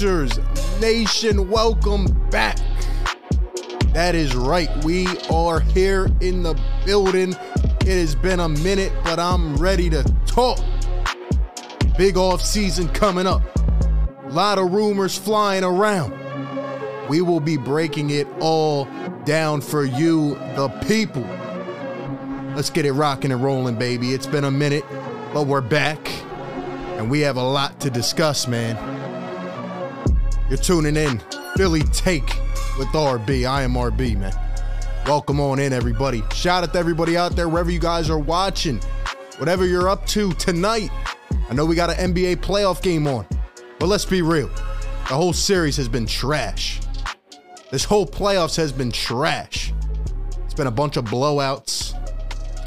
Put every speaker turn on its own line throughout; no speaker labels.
Nation, welcome back. That is right. We are here in the building. It has been a minute, but I'm ready to talk. Big off season coming up. A lot of rumors flying around. We will be breaking it all down for you, the people. Let's get it rocking and rolling, baby. It's been a minute, but we're back. And we have a lot to discuss, man. You're tuning in. Philly Take with RB. I am RB, man. Welcome on in, everybody. Shout out to everybody out there, wherever you guys are watching. Whatever you're up to tonight. I know we got an NBA playoff game on, but let's be real. The whole series has been trash. This whole playoffs has been trash. It's been a bunch of blowouts.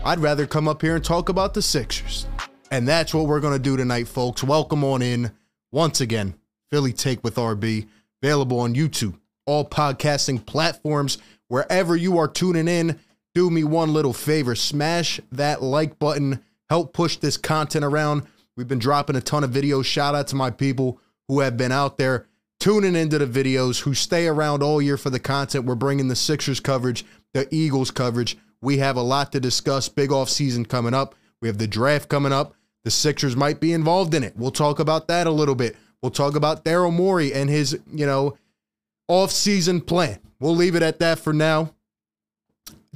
I'd rather come up here and talk about the Sixers. And that's what we're going to do tonight, folks. Welcome on in once again. Philly Take with RB, available on YouTube, all podcasting platforms, wherever you are tuning in. Do me one little favor smash that like button, help push this content around. We've been dropping a ton of videos. Shout out to my people who have been out there tuning into the videos, who stay around all year for the content. We're bringing the Sixers coverage, the Eagles coverage. We have a lot to discuss. Big off season coming up. We have the draft coming up. The Sixers might be involved in it. We'll talk about that a little bit. We'll talk about Daryl Morey and his, you know, off-season plan. We'll leave it at that for now.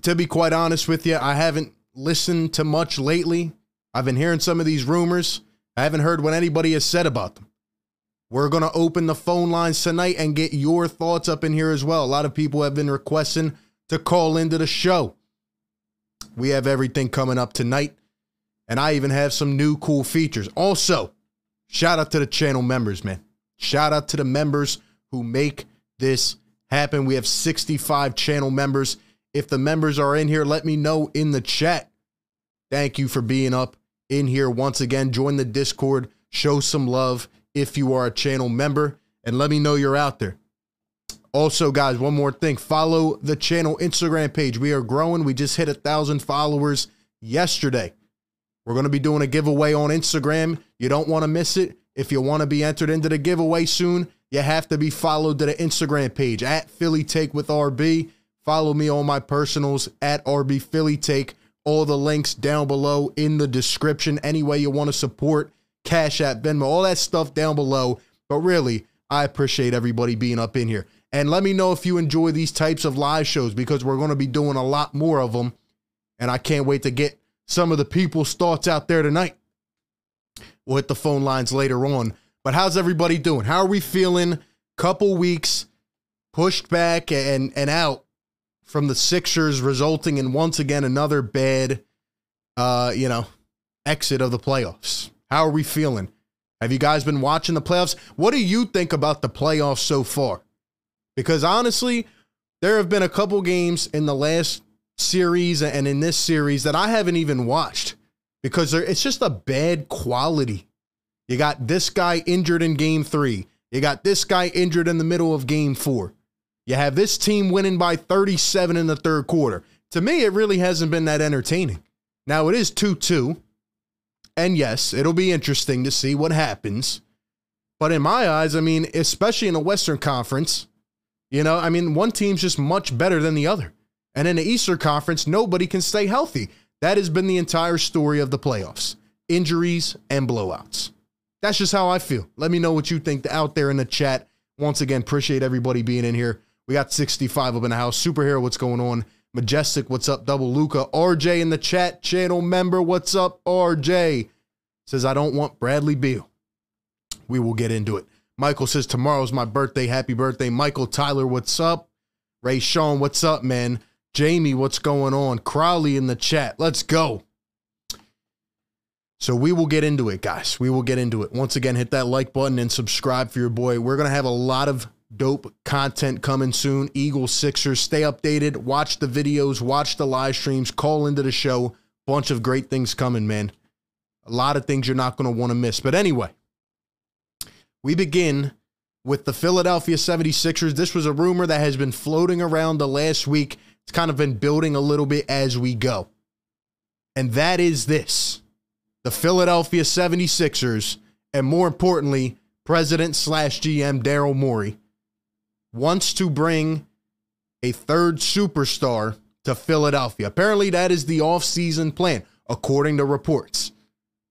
To be quite honest with you, I haven't listened to much lately. I've been hearing some of these rumors. I haven't heard what anybody has said about them. We're going to open the phone lines tonight and get your thoughts up in here as well. A lot of people have been requesting to call into the show. We have everything coming up tonight, and I even have some new cool features. Also, shout out to the channel members, man. Shout out to the members who make this happen. We have 65 channel members. If the members are in here, let me know in the chat. Thank you for being up in here once again. Join the Discord, show some love if you are a channel member, and let me know you're out there. Also, guys, one more thing follow the channel Instagram page. We are growing. We just hit a thousand followers yesterday. We're going to be doing a giveaway on Instagram. You don't want to miss it. If you want to be entered into the giveaway soon, you have to be followed to the Instagram page at Philly Take with RB. Follow me on my personals at RB Philly Take. All the links down below in the description. Any way you want to support Cash App, Venmo, all that stuff down below. But really, I appreciate everybody being up in here. And let me know if you enjoy these types of live shows because we're going to be doing a lot more of them. And I can't wait to get some of the people's thoughts out there tonight. We'll hit the phone lines later on. But how's everybody doing? How are we feeling? Couple weeks pushed back and, and out from the Sixers, resulting in once again another bad, uh, you know, exit of the playoffs. How are we feeling? Have you guys been watching the playoffs? What do you think about the playoffs so far? Because honestly, there have been a couple games in the last series and in this series that I haven't even watched because it's just a bad quality. You got this guy injured in game three. You got this guy injured in the middle of game four. You have this team winning by 37 in the third quarter. To me, it really hasn't been that entertaining. Now, it is 2 2. And yes, it'll be interesting to see what happens. But in my eyes, I mean, especially in the Western Conference, you know, I mean, one team's just much better than the other. And in the Eastern Conference, nobody can stay healthy. That has been the entire story of the playoffs injuries and blowouts. That's just how I feel. Let me know what you think out there in the chat. Once again, appreciate everybody being in here. We got 65 up in the house. Superhero, what's going on? Majestic, what's up? Double Luca. RJ in the chat channel member, what's up? RJ says, I don't want Bradley Beal. We will get into it. Michael says, Tomorrow's my birthday. Happy birthday. Michael Tyler, what's up? Ray Sean, what's up, man? Jamie, what's going on? Crowley in the chat. Let's go. So we will get into it, guys. We will get into it. Once again, hit that like button and subscribe for your boy. We're going to have a lot of dope content coming soon. Eagles, Sixers, stay updated. Watch the videos, watch the live streams, call into the show. Bunch of great things coming, man. A lot of things you're not going to want to miss. But anyway, we begin with the Philadelphia 76ers. This was a rumor that has been floating around the last week. It's kind of been building a little bit as we go. And that is this the Philadelphia 76ers, and more importantly, President slash GM Daryl Morey wants to bring a third superstar to Philadelphia. Apparently, that is the offseason plan, according to reports.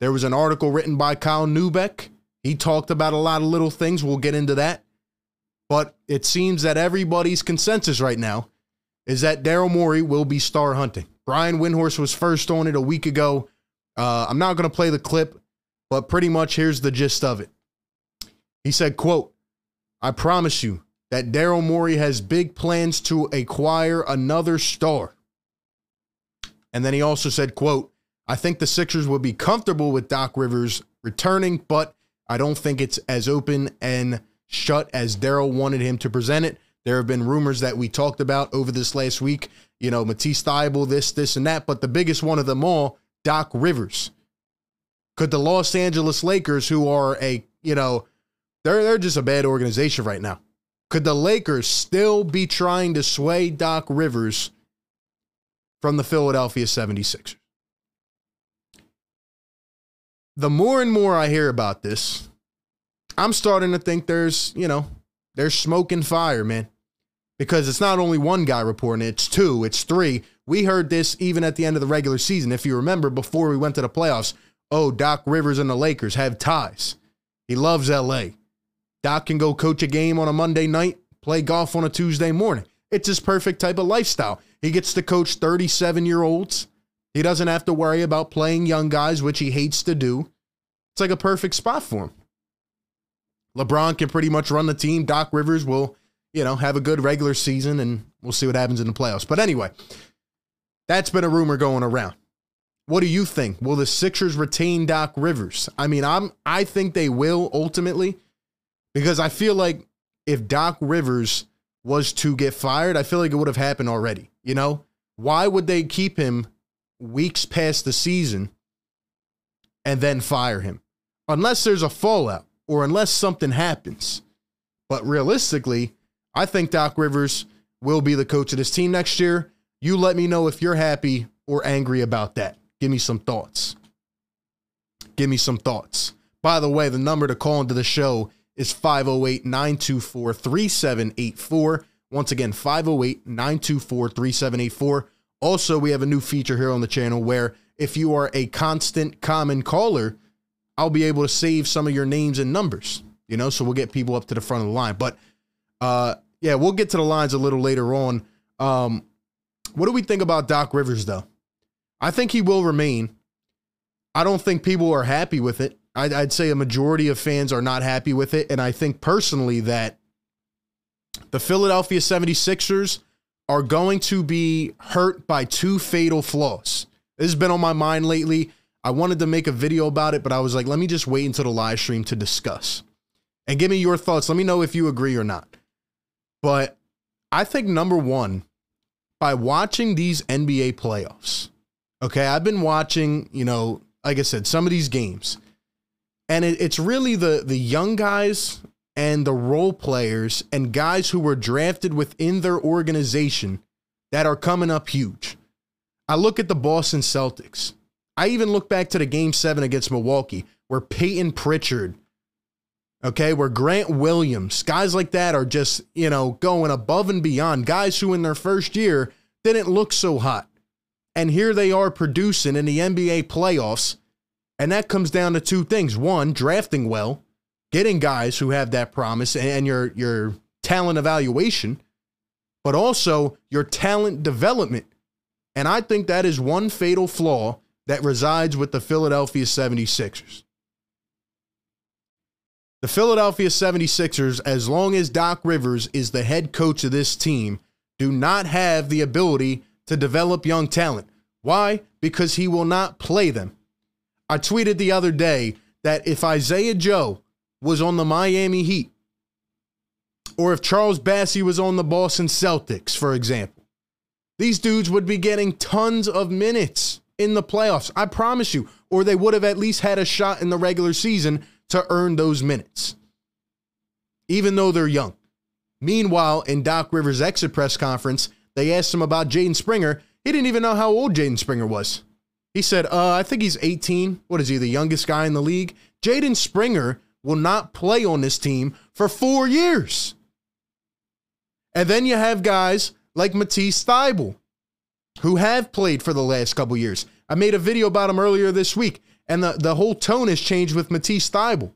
There was an article written by Kyle Neubeck. He talked about a lot of little things. We'll get into that. But it seems that everybody's consensus right now is that Daryl Morey will be star hunting. Brian Windhorst was first on it a week ago. Uh, I'm not going to play the clip, but pretty much here's the gist of it. He said, quote, I promise you that Daryl Morey has big plans to acquire another star. And then he also said, quote, I think the Sixers would be comfortable with Doc Rivers returning, but I don't think it's as open and shut as Daryl wanted him to present it. There have been rumors that we talked about over this last week, you know, Matisse Thybulle, this, this, and that. But the biggest one of them all, Doc Rivers. Could the Los Angeles Lakers, who are a, you know, they're they're just a bad organization right now. Could the Lakers still be trying to sway Doc Rivers from the Philadelphia 76ers? The more and more I hear about this, I'm starting to think there's, you know, there's smoke and fire, man because it's not only one guy reporting it's two, it's three. We heard this even at the end of the regular season. If you remember, before we went to the playoffs, oh, Doc Rivers and the Lakers have ties. He loves LA. Doc can go coach a game on a Monday night, play golf on a Tuesday morning. It's his perfect type of lifestyle. He gets to coach 37 year olds. He doesn't have to worry about playing young guys, which he hates to do. It's like a perfect spot for him. LeBron can pretty much run the team. Doc Rivers will you know, have a good regular season and we'll see what happens in the playoffs. But anyway, that's been a rumor going around. What do you think? Will the Sixers retain Doc Rivers? I mean, I'm I think they will ultimately because I feel like if Doc Rivers was to get fired, I feel like it would have happened already. You know, why would they keep him weeks past the season and then fire him? Unless there's a fallout or unless something happens. But realistically, I think Doc Rivers will be the coach of this team next year. You let me know if you're happy or angry about that. Give me some thoughts. Give me some thoughts. By the way, the number to call into the show is 508 924 3784. Once again, 508 924 3784. Also, we have a new feature here on the channel where if you are a constant common caller, I'll be able to save some of your names and numbers, you know, so we'll get people up to the front of the line. But uh, yeah, we'll get to the lines a little later on. Um, what do we think about Doc Rivers, though? I think he will remain. I don't think people are happy with it. I'd, I'd, say a majority of fans are not happy with it. And I think personally that the Philadelphia 76ers are going to be hurt by two fatal flaws. This has been on my mind lately. I wanted to make a video about it, but I was like, let me just wait until the live stream to discuss. And give me your thoughts. Let me know if you agree or not. But I think number one, by watching these NBA playoffs, okay, I've been watching, you know, like I said, some of these games, and it, it's really the the young guys and the role players and guys who were drafted within their organization that are coming up huge. I look at the Boston Celtics. I even look back to the game seven against Milwaukee, where Peyton Pritchard okay, where Grant Williams, guys like that are just, you know, going above and beyond, guys who in their first year didn't look so hot. And here they are producing in the NBA playoffs. And that comes down to two things. One, drafting well, getting guys who have that promise and your your talent evaluation, but also your talent development. And I think that is one fatal flaw that resides with the Philadelphia 76ers. The Philadelphia 76ers, as long as Doc Rivers is the head coach of this team, do not have the ability to develop young talent. Why? Because he will not play them. I tweeted the other day that if Isaiah Joe was on the Miami Heat, or if Charles Bassey was on the Boston Celtics, for example, these dudes would be getting tons of minutes in the playoffs. I promise you. or they would have at least had a shot in the regular season to earn those minutes, even though they're young. Meanwhile, in Doc Rivers' exit press conference, they asked him about Jaden Springer. He didn't even know how old Jaden Springer was. He said, uh, I think he's 18. What is he, the youngest guy in the league? Jaden Springer will not play on this team for four years. And then you have guys like Matisse Thybulle, who have played for the last couple years. I made a video about him earlier this week, and the, the whole tone has changed with Matisse Thybulle.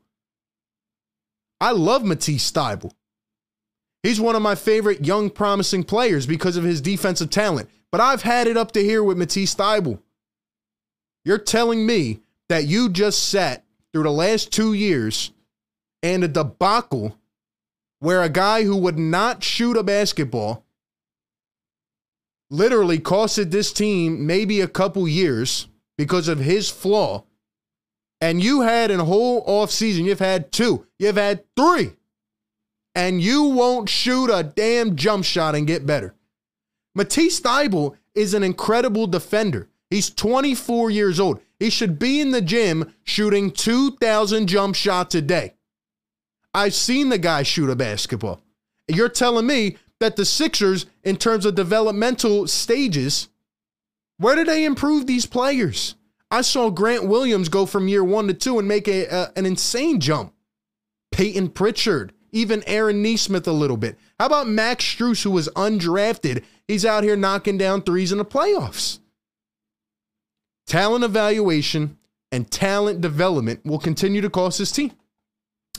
I love Matisse Thybulle. He's one of my favorite young, promising players because of his defensive talent. But I've had it up to here with Matisse Thybulle. You're telling me that you just sat through the last two years and a debacle where a guy who would not shoot a basketball literally costed this team maybe a couple years because of his flaw. And you had a whole offseason, you've had two, you've had three, and you won't shoot a damn jump shot and get better. Matisse Thybulle is an incredible defender. He's 24 years old. He should be in the gym shooting 2,000 jump shots a day. I've seen the guy shoot a basketball. You're telling me that the Sixers, in terms of developmental stages, where do they improve these players? I saw Grant Williams go from year one to two and make a, a an insane jump. Peyton Pritchard, even Aaron Nesmith a little bit. How about Max Strus, who was undrafted? He's out here knocking down threes in the playoffs. Talent evaluation and talent development will continue to cost his team.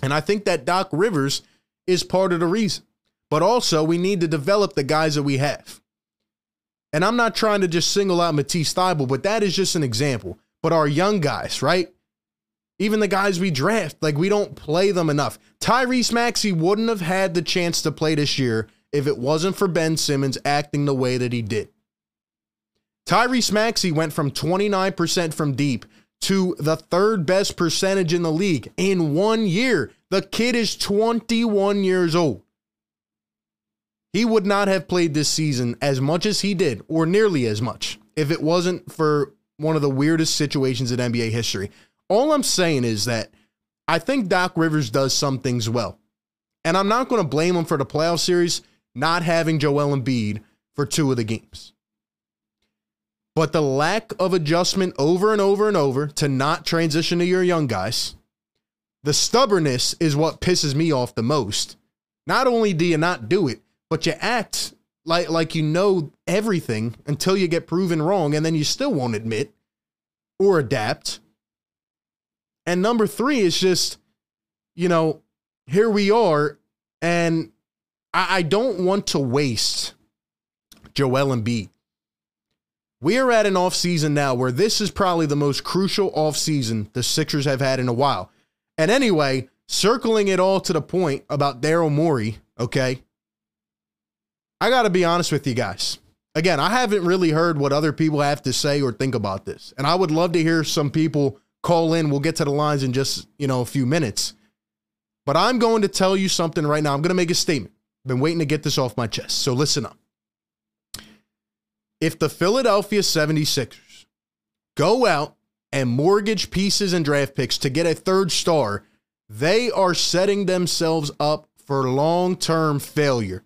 And I think that Doc Rivers is part of the reason. But also, we need to develop the guys that we have. And I'm not trying to just single out Matisse Thybulle, but that is just an example. But our young guys, right? Even the guys we draft, like we don't play them enough. Tyrese Maxey wouldn't have had the chance to play this year if it wasn't for Ben Simmons acting the way that he did. Tyrese Maxey went from 29% from deep to the third best percentage in the league in one year. The kid is 21 years old. He would not have played this season as much as he did, or nearly as much, if it wasn't for one of the weirdest situations in NBA history. All I'm saying is that I think Doc Rivers does some things well. And I'm not going to blame him for the playoff series not having Joel Embiid for two of the games. But the lack of adjustment over and over and over to not transition to your young guys, the stubbornness is what pisses me off the most. Not only do you not do it, but you act like like you know everything until you get proven wrong and then you still won't admit or adapt. And number 3 is just you know, here we are and I, I don't want to waste Joel Embiid. We are at an offseason now where this is probably the most crucial offseason the Sixers have had in a while. And anyway, circling it all to the point about Daryl Morey, okay? I got to be honest with you guys. Again, I haven't really heard what other people have to say or think about this. And I would love to hear some people call in. We'll get to the lines in just, you know, a few minutes. But I'm going to tell you something right now. I'm going to make a statement. I've been waiting to get this off my chest. So listen up. If the Philadelphia 76ers go out and mortgage pieces and draft picks to get a third star, they are setting themselves up for long term failure.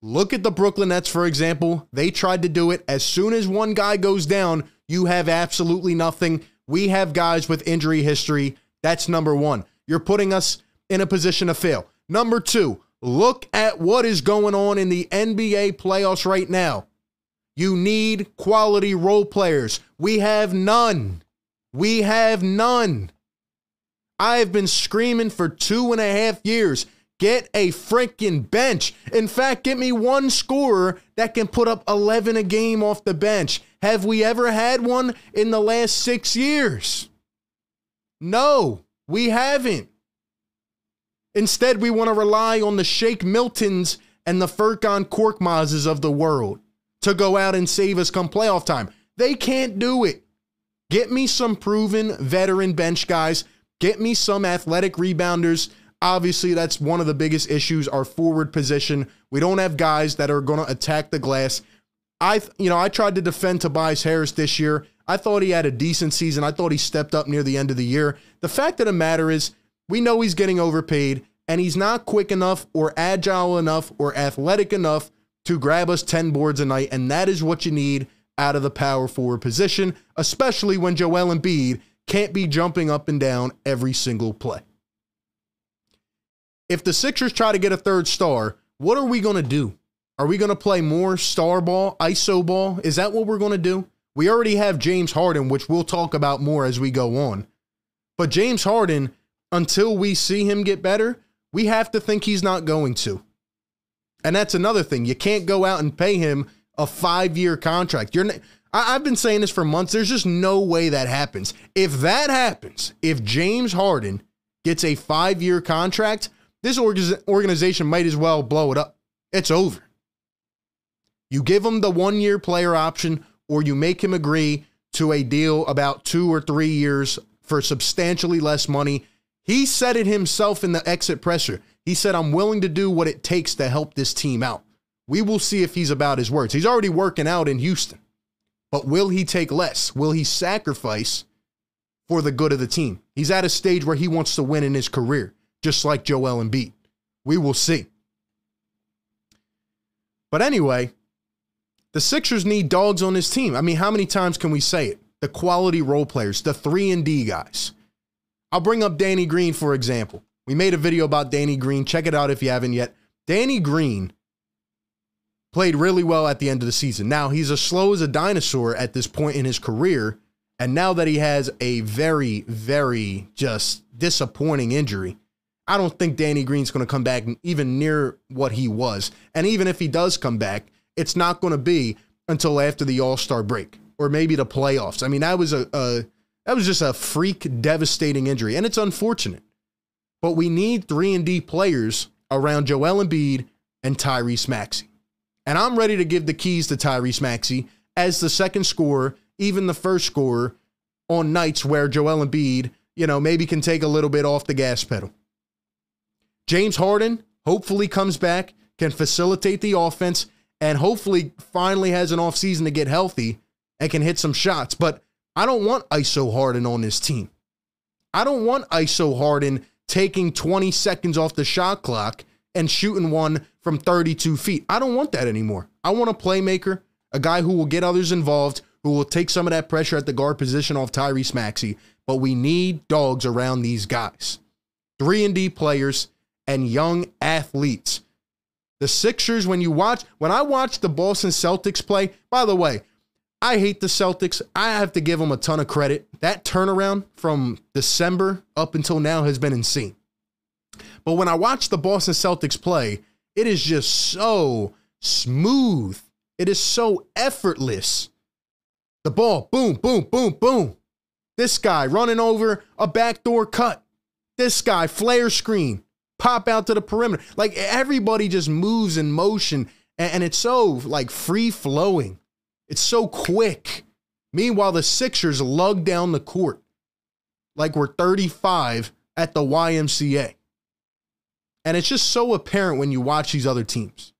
Look at the Brooklyn Nets, for example. They tried to do it. As soon as one guy goes down, you have absolutely nothing. We have guys with injury history. That's number one. You're putting us in a position to fail. Number two, look at what is going on in the NBA playoffs right now. You need quality role players. We have none. We have none. I have been screaming for two and a half years. Get a freaking bench. In fact, get me one scorer that can put up 11 a game off the bench. Have we ever had one in the last six years? No, we haven't. Instead, we want to rely on the Shake Miltons and the Furkan Korkmazes of the world to go out and save us come playoff time. They can't do it. Get me some proven veteran bench guys. Get me some athletic rebounders. Obviously, that's one of the biggest issues our forward position. We don't have guys that are going to attack the glass. I, you know, I tried to defend Tobias Harris this year. I thought he had a decent season. I thought he stepped up near the end of the year. The fact of the matter is, we know he's getting overpaid and he's not quick enough or agile enough or athletic enough to grab us 10 boards a night. And that is what you need out of the power forward position, especially when Joel Embiid can't be jumping up and down every single play. If the Sixers try to get a third star, what are we going to do? Are we going to play more star ball, ISO ball? Is that what we're going to do? We already have James Harden, which we'll talk about more as we go on. But James Harden, until we see him get better, we have to think he's not going to. And that's another thing. You can't go out and pay him a five year contract. You're. I, have been saying this for months. There's just no way that happens. If that happens, if James Harden gets a five year contract, this organization might as well blow it up. It's over. You give him the one year player option, or you make him agree to a deal about two or three years for substantially less money. He said it himself in the exit presser. He said, I'm willing to do what it takes to help this team out. We will see if he's about his words. He's already working out in Houston. But will he take less? Will he sacrifice for the good of the team? He's at a stage where he wants to win in his career, just like Joel Embiid. We will see. But anyway, the Sixers need dogs on this team. I mean, how many times can we say it? The quality role players, the 3 and D guys. I'll bring up Danny Green for example. We made a video about Danny Green. Check it out if you haven't yet. Danny Green played really well at the end of the season. Now, he's as slow as a dinosaur at this point in his career. And now that he has a very, very just disappointing injury, I don't think Danny Green's going to come back even near what he was. And even if he does come back, it's not going to be until after the All Star break or maybe the playoffs. I mean, that was a, a that was just a freak, devastating injury, and it's unfortunate. But we need three and D players around Joel Embiid and Tyrese Maxey. And I'm ready to give the keys to Tyrese Maxey as the second scorer, even the first scorer, on nights where Joel Embiid, you know, maybe can take a little bit off the gas pedal. James Harden hopefully comes back, can facilitate the offense, and hopefully finally has an offseason to get healthy and can hit some shots. But I don't want ISO Harden on this team. I don't want ISO Harden taking 20 seconds off the shot clock and shooting one from 32 feet. I don't want that anymore. I want a playmaker, a guy who will get others involved, who will take some of that pressure at the guard position off Tyrese Maxey. But we need dogs around these guys. 3 and D players and young athletes. The Sixers, when you watch, when I watch the Boston Celtics play, by the way, I hate the Celtics. I have to give them a ton of credit. That turnaround from December up until now has been insane. But when I watch the Boston Celtics play, it is just so smooth. It is so effortless. The ball, boom, boom, boom, boom. This guy running over a backdoor cut. This guy, flare screen, pop out to the perimeter. Like everybody just moves in motion and, it's so like free flowing. It's so quick. Meanwhile, the Sixers lug down the court like we're 35 at the YMCA. And it's just so apparent when you watch these other teams.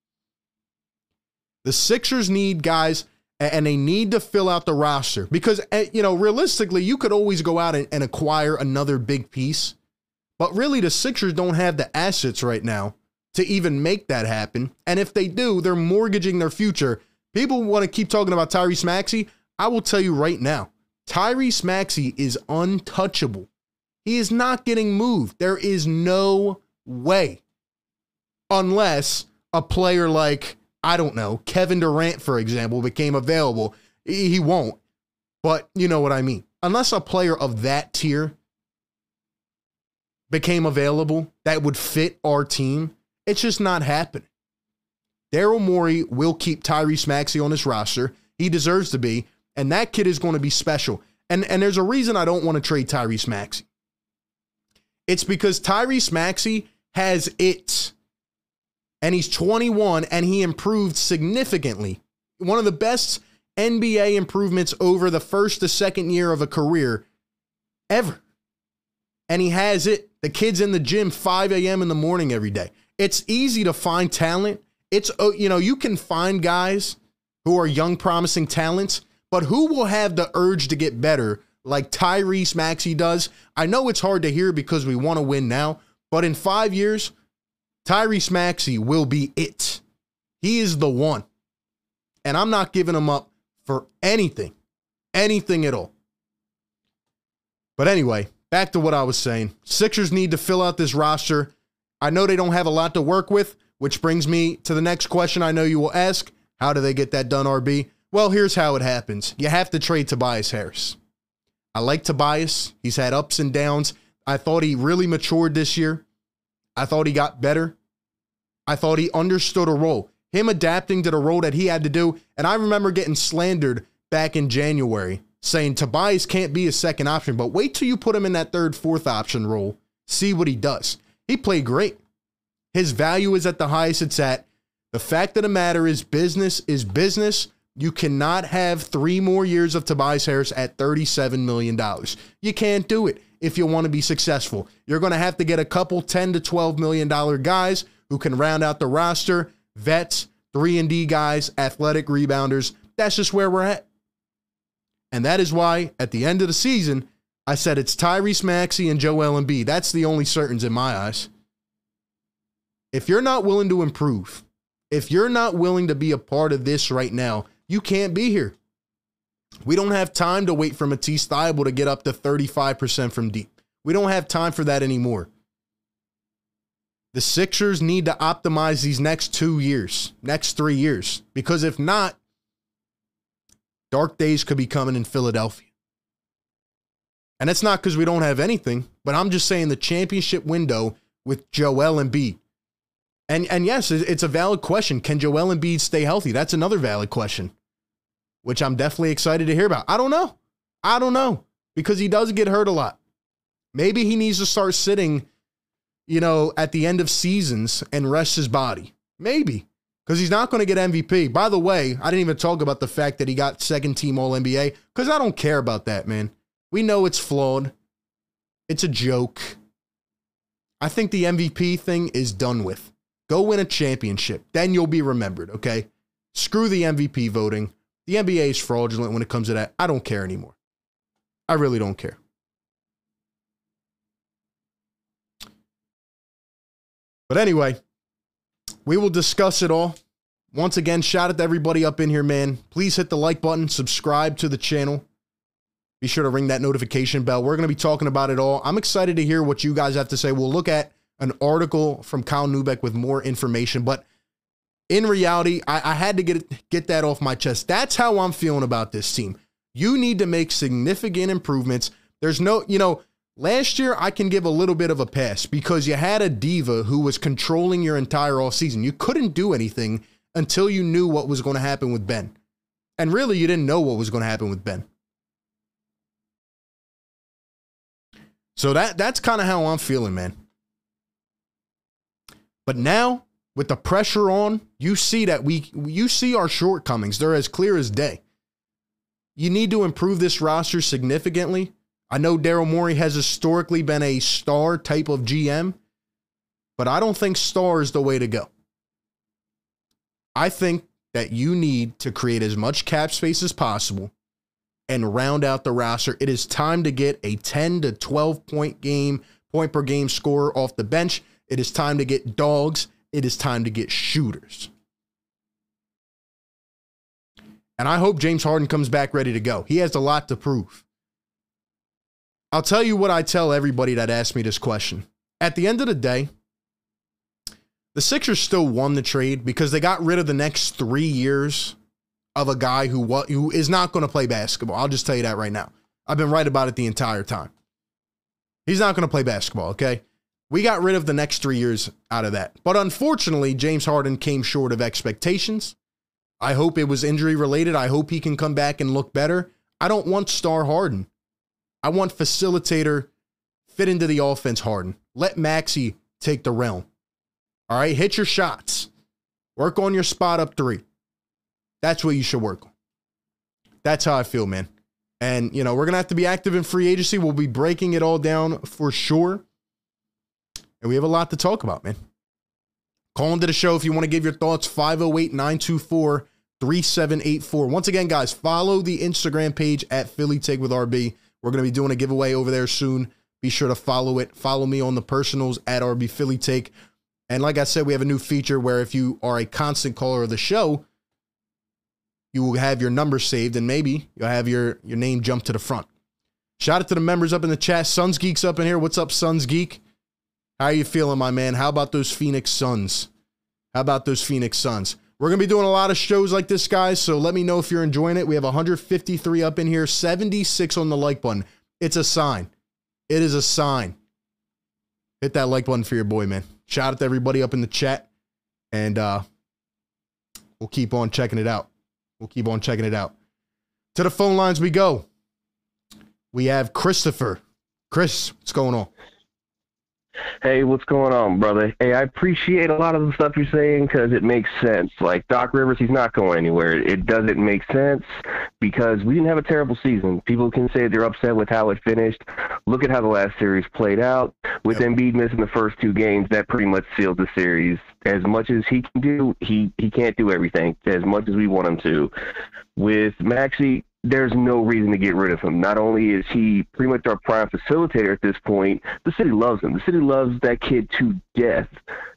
The Sixers need guys and they need to fill out the roster because, eh, you know, realistically, you could always go out and, acquire another big piece. But really, the Sixers don't have the assets right now to even make that happen. And if they do, they're mortgaging their future. People want to keep talking about Tyrese Maxey. I will tell you right now Tyrese Maxey is untouchable. He is not getting moved. There is no way. Unless a player like, I don't know, Kevin Durant, for example, became available. He won't. But you know what I mean. Unless a player of that tier became available that would fit our team, it's just not happening. Daryl Morey will keep Tyrese Maxey on his roster. He deserves to be. And that kid is going to be special. And, and there's a reason I don't want to trade Tyrese Maxey. It's because Tyrese Maxey has it. And he's 21 and he improved significantly. One of the best NBA improvements over the first to second year of a career ever. And he has it. The kid's in the gym 5 a.m. in the morning every day. It's easy to find talent. It's, oh, you know, you can find guys who are young, promising talents, But who will have the urge to get better like Tyrese Maxey does? I know it's hard to hear because we want to win now, but in five years, Tyrese Maxey will be it. He is the one. And I'm not giving him up for anything, anything at all. But anyway, back to what I was saying. Sixers need to fill out this roster. I know they don't have a lot to work with, which brings me to the next question I know you will ask. How do they get that done, RB? Well, here's how it happens. You have to trade Tobias Harris. I like Tobias. He's had ups and downs. I thought he really matured this year. I thought he got better. I thought he understood a role. Him adapting to the role that he had to do. And I remember getting slandered back in January saying Tobias can't be a second option, but wait till you put him in that third, fourth option role. See what he does. He played great. His value is at the highest it's at. The fact of the matter is, business is business. You cannot have three more years of Tobias Harris at $37 million. You can't do it if you want to be successful. You're going to have to get a couple 10 to $12 million guys who can round out the roster, vets, 3 and D guys, athletic rebounders. That's just where we're at. And that is why at the end of the season, I said it's Tyrese Maxey and Joel Embiid. That's the only certains in my eyes. If you're not willing to improve, if you're not willing to be a part of this right now, you can't be here. We don't have time to wait for Matisse Thybulle to get up to 35% from deep. We don't have time for that anymore. The Sixers need to optimize these next two years, next three years, because if not, dark days could be coming in Philadelphia. And that's not because we don't have anything, but I'm just saying the championship window with Joel Embiid. And and yes, it's a valid question. Can Joel Embiid stay healthy? That's another valid question, which I'm definitely excited to hear about. I don't know. I don't know because he does get hurt a lot. Maybe he needs to start sitting, you know, at the end of seasons and rest his body. Maybe because he's not going to get MVP. By the way, I didn't even talk about the fact that he got second team All NBA because I don't care about that, man. We know it's flawed. It's a joke. I think the MVP thing is done with. Go win a championship. Then you'll be remembered, okay? Screw the MVP voting. The NBA is fraudulent when it comes to that. I don't care anymore. I really don't care. But anyway, we will discuss it all. Once again, shout out to everybody up in here, man. Please hit the like button, subscribe to the channel. Be sure to ring that notification bell. We're going to be talking about it all. I'm excited to hear what you guys have to say. We'll look at an article from Kyle Neubeck with more information, but in reality, I, I had to get get that off my chest. That's how I'm feeling about this team. You need to make significant improvements. There's no, you know, last year I can give a little bit of a pass because you had a diva who was controlling your entire off season. You couldn't do anything until you knew what was going to happen with Ben. And really, you didn't know what was going to happen with Ben. So that that's kind of how I'm feeling, man. But now, with the pressure on, you see that we you see our shortcomings. They're as clear as day. You need to improve this roster significantly. I know Daryl Morey has historically been a star type of GM, but I don't think star is the way to go. I think that you need to create as much cap space as possible and round out the roster. It is time to get a 10 to 12 point game, point per game scorer off the bench. It is time to get dogs. It is time to get shooters. And I hope James Harden comes back ready to go. He has a lot to prove. I'll tell you what I tell everybody that asks me this question. At the end of the day, the Sixers still won the trade because they got rid of the next three years of a guy who who is not going to play basketball. I'll just tell you that right now. I've been right about it the entire time. He's not going to play basketball, okay? We got rid of the next 3 years out of that. But unfortunately, James Harden came short of expectations. I hope it was injury related. I hope he can come back and look better. I don't want star Harden. I want facilitator fit into the offense Harden. Let Maxey take the realm. All right, hit your shots. Work on your spot up 3. That's what you should work on. That's how I feel, man. And, you know, we're going to have to be active in free agency. We'll be breaking it all down for sure. And we have a lot to talk about, man. Call into the show if you want to give your thoughts 508 924 3784. Once again, guys, follow the Instagram page at Philly Take with RB. We're going to be doing a giveaway over there soon. Be sure to follow it. Follow me on the personals at RB Philly Take. And like I said, we have a new feature where if you are a constant caller of the show, you will have your number saved and maybe you'll have your, your name jump to the front. Shout out to the members up in the chat. Suns Geeks up in here. What's up, Suns Geek? How are you feeling, my man? How about those Phoenix Suns? How about those Phoenix Suns? We're going to be doing a lot of shows like this, guys. So let me know if you're enjoying it. We have 153 up in here, 76 on the like button. It's a sign. It is a sign. Hit that like button for your boy, man. Shout out to everybody up in the chat. And uh, we'll keep on checking it out. We'll keep on checking it out. To the phone lines we go. We have Christopher. Chris, what's going on?
Hey, what's going on, brother? Hey, I appreciate a lot of the stuff you're saying because it makes sense. Like Doc Rivers, he's not going anywhere. It doesn't make sense because we didn't have a terrible season. People can say they're upset with how it finished. Look at how the last series played out. With yep. Embiid missing the first two games, that pretty much sealed the series. As much as he can do, he he can't do everything. As much as we want him to. With Maxey, there's no reason to get rid of him. Not only is he pretty much our prime facilitator at this point, the city loves him. The city loves that kid to death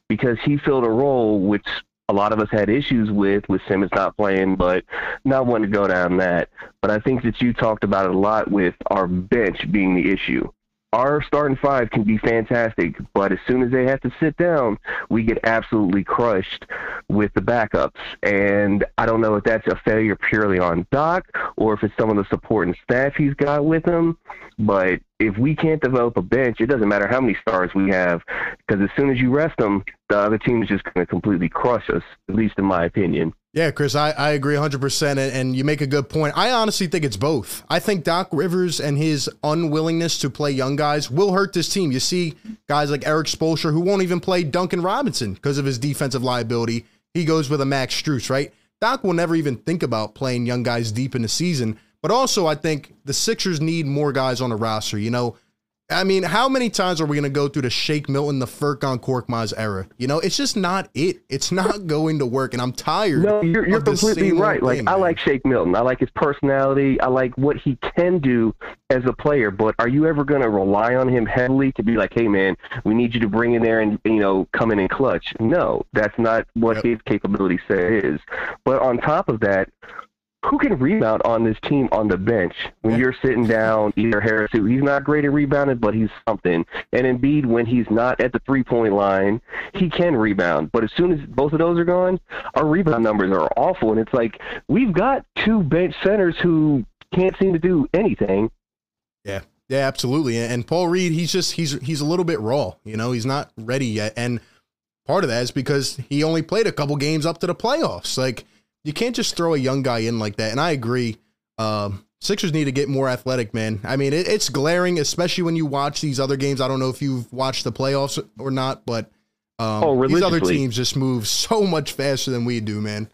because he filled a role which a lot of us had issues with, with Simmons not playing, but not wanting to go down that. But I think that you talked about it a lot with our bench being the issue our starting five can be fantastic, but as soon as they have to sit down, we get absolutely crushed with the backups. And I don't know if that's a failure purely on Doc or if it's some of the support and staff he's got with him. But if we can't develop a bench, it doesn't matter how many stars we have, because as soon as you rest them, the other team is just going to completely crush us, at least in my opinion.
Yeah, Chris, I, I agree 100%. And you make a good point. I honestly think it's both. I think Doc Rivers and his unwillingness to play young guys will hurt this team. You see guys like Erik Spoelstra who won't even play Duncan Robinson because of his defensive liability. He goes with a Max Strus, right? Doc will never even think about playing young guys deep in the season. But also, I think the Sixers need more guys on the roster. You know, I mean, how many times are we going to go through the Shake Milton, the Furkan Korkmaz era? You know, it's just not it. It's not going to work, and I'm tired.
No, you're, you're completely right. Like thing, I like Shake Milton. I like his personality. I like what he can do as a player. But are you ever going to rely on him heavily to be like, hey man, we need you to bring in there and you know come in and clutch? No, that's not what yep. his capability set is. But on top of that, who can rebound on this team on the bench? When you're sitting down either Harris who he's not great at rebounding but he's something. And Embiid when he's not at the three point line he can rebound. But as soon as both of those are gone our rebound numbers are awful. And it's like we've got two bench centers who can't seem to do anything.
Yeah. Yeah absolutely. And Paul Reed he's just he's he's a little bit raw. You know he's not ready yet. And part of that is because he only played a couple games up to the playoffs. Like you can't just throw a young guy in like that. And I agree. Um, Sixers need to get more athletic, man. I mean, it, it's glaring, especially when you watch these other games. I don't know if you've watched the playoffs or not, but um, oh, these other teams just move so much faster than we do, man.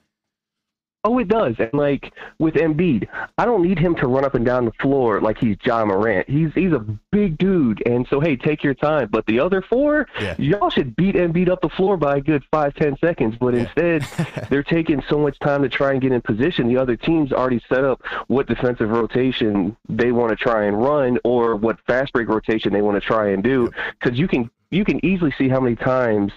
Oh, it does. And like with Embiid, I don't need him to run up and down the floor like he's Ja Morant. He's he's a big dude, and so hey, take your time. But the other four, yeah. y'all should beat Embiid up the floor by a good five ten seconds. But yeah. instead, they're taking so much time to try and get in position. The other teams already set up what defensive rotation they want to try and run, or what fast break rotation they want to try and do. Because you can you can easily see how many times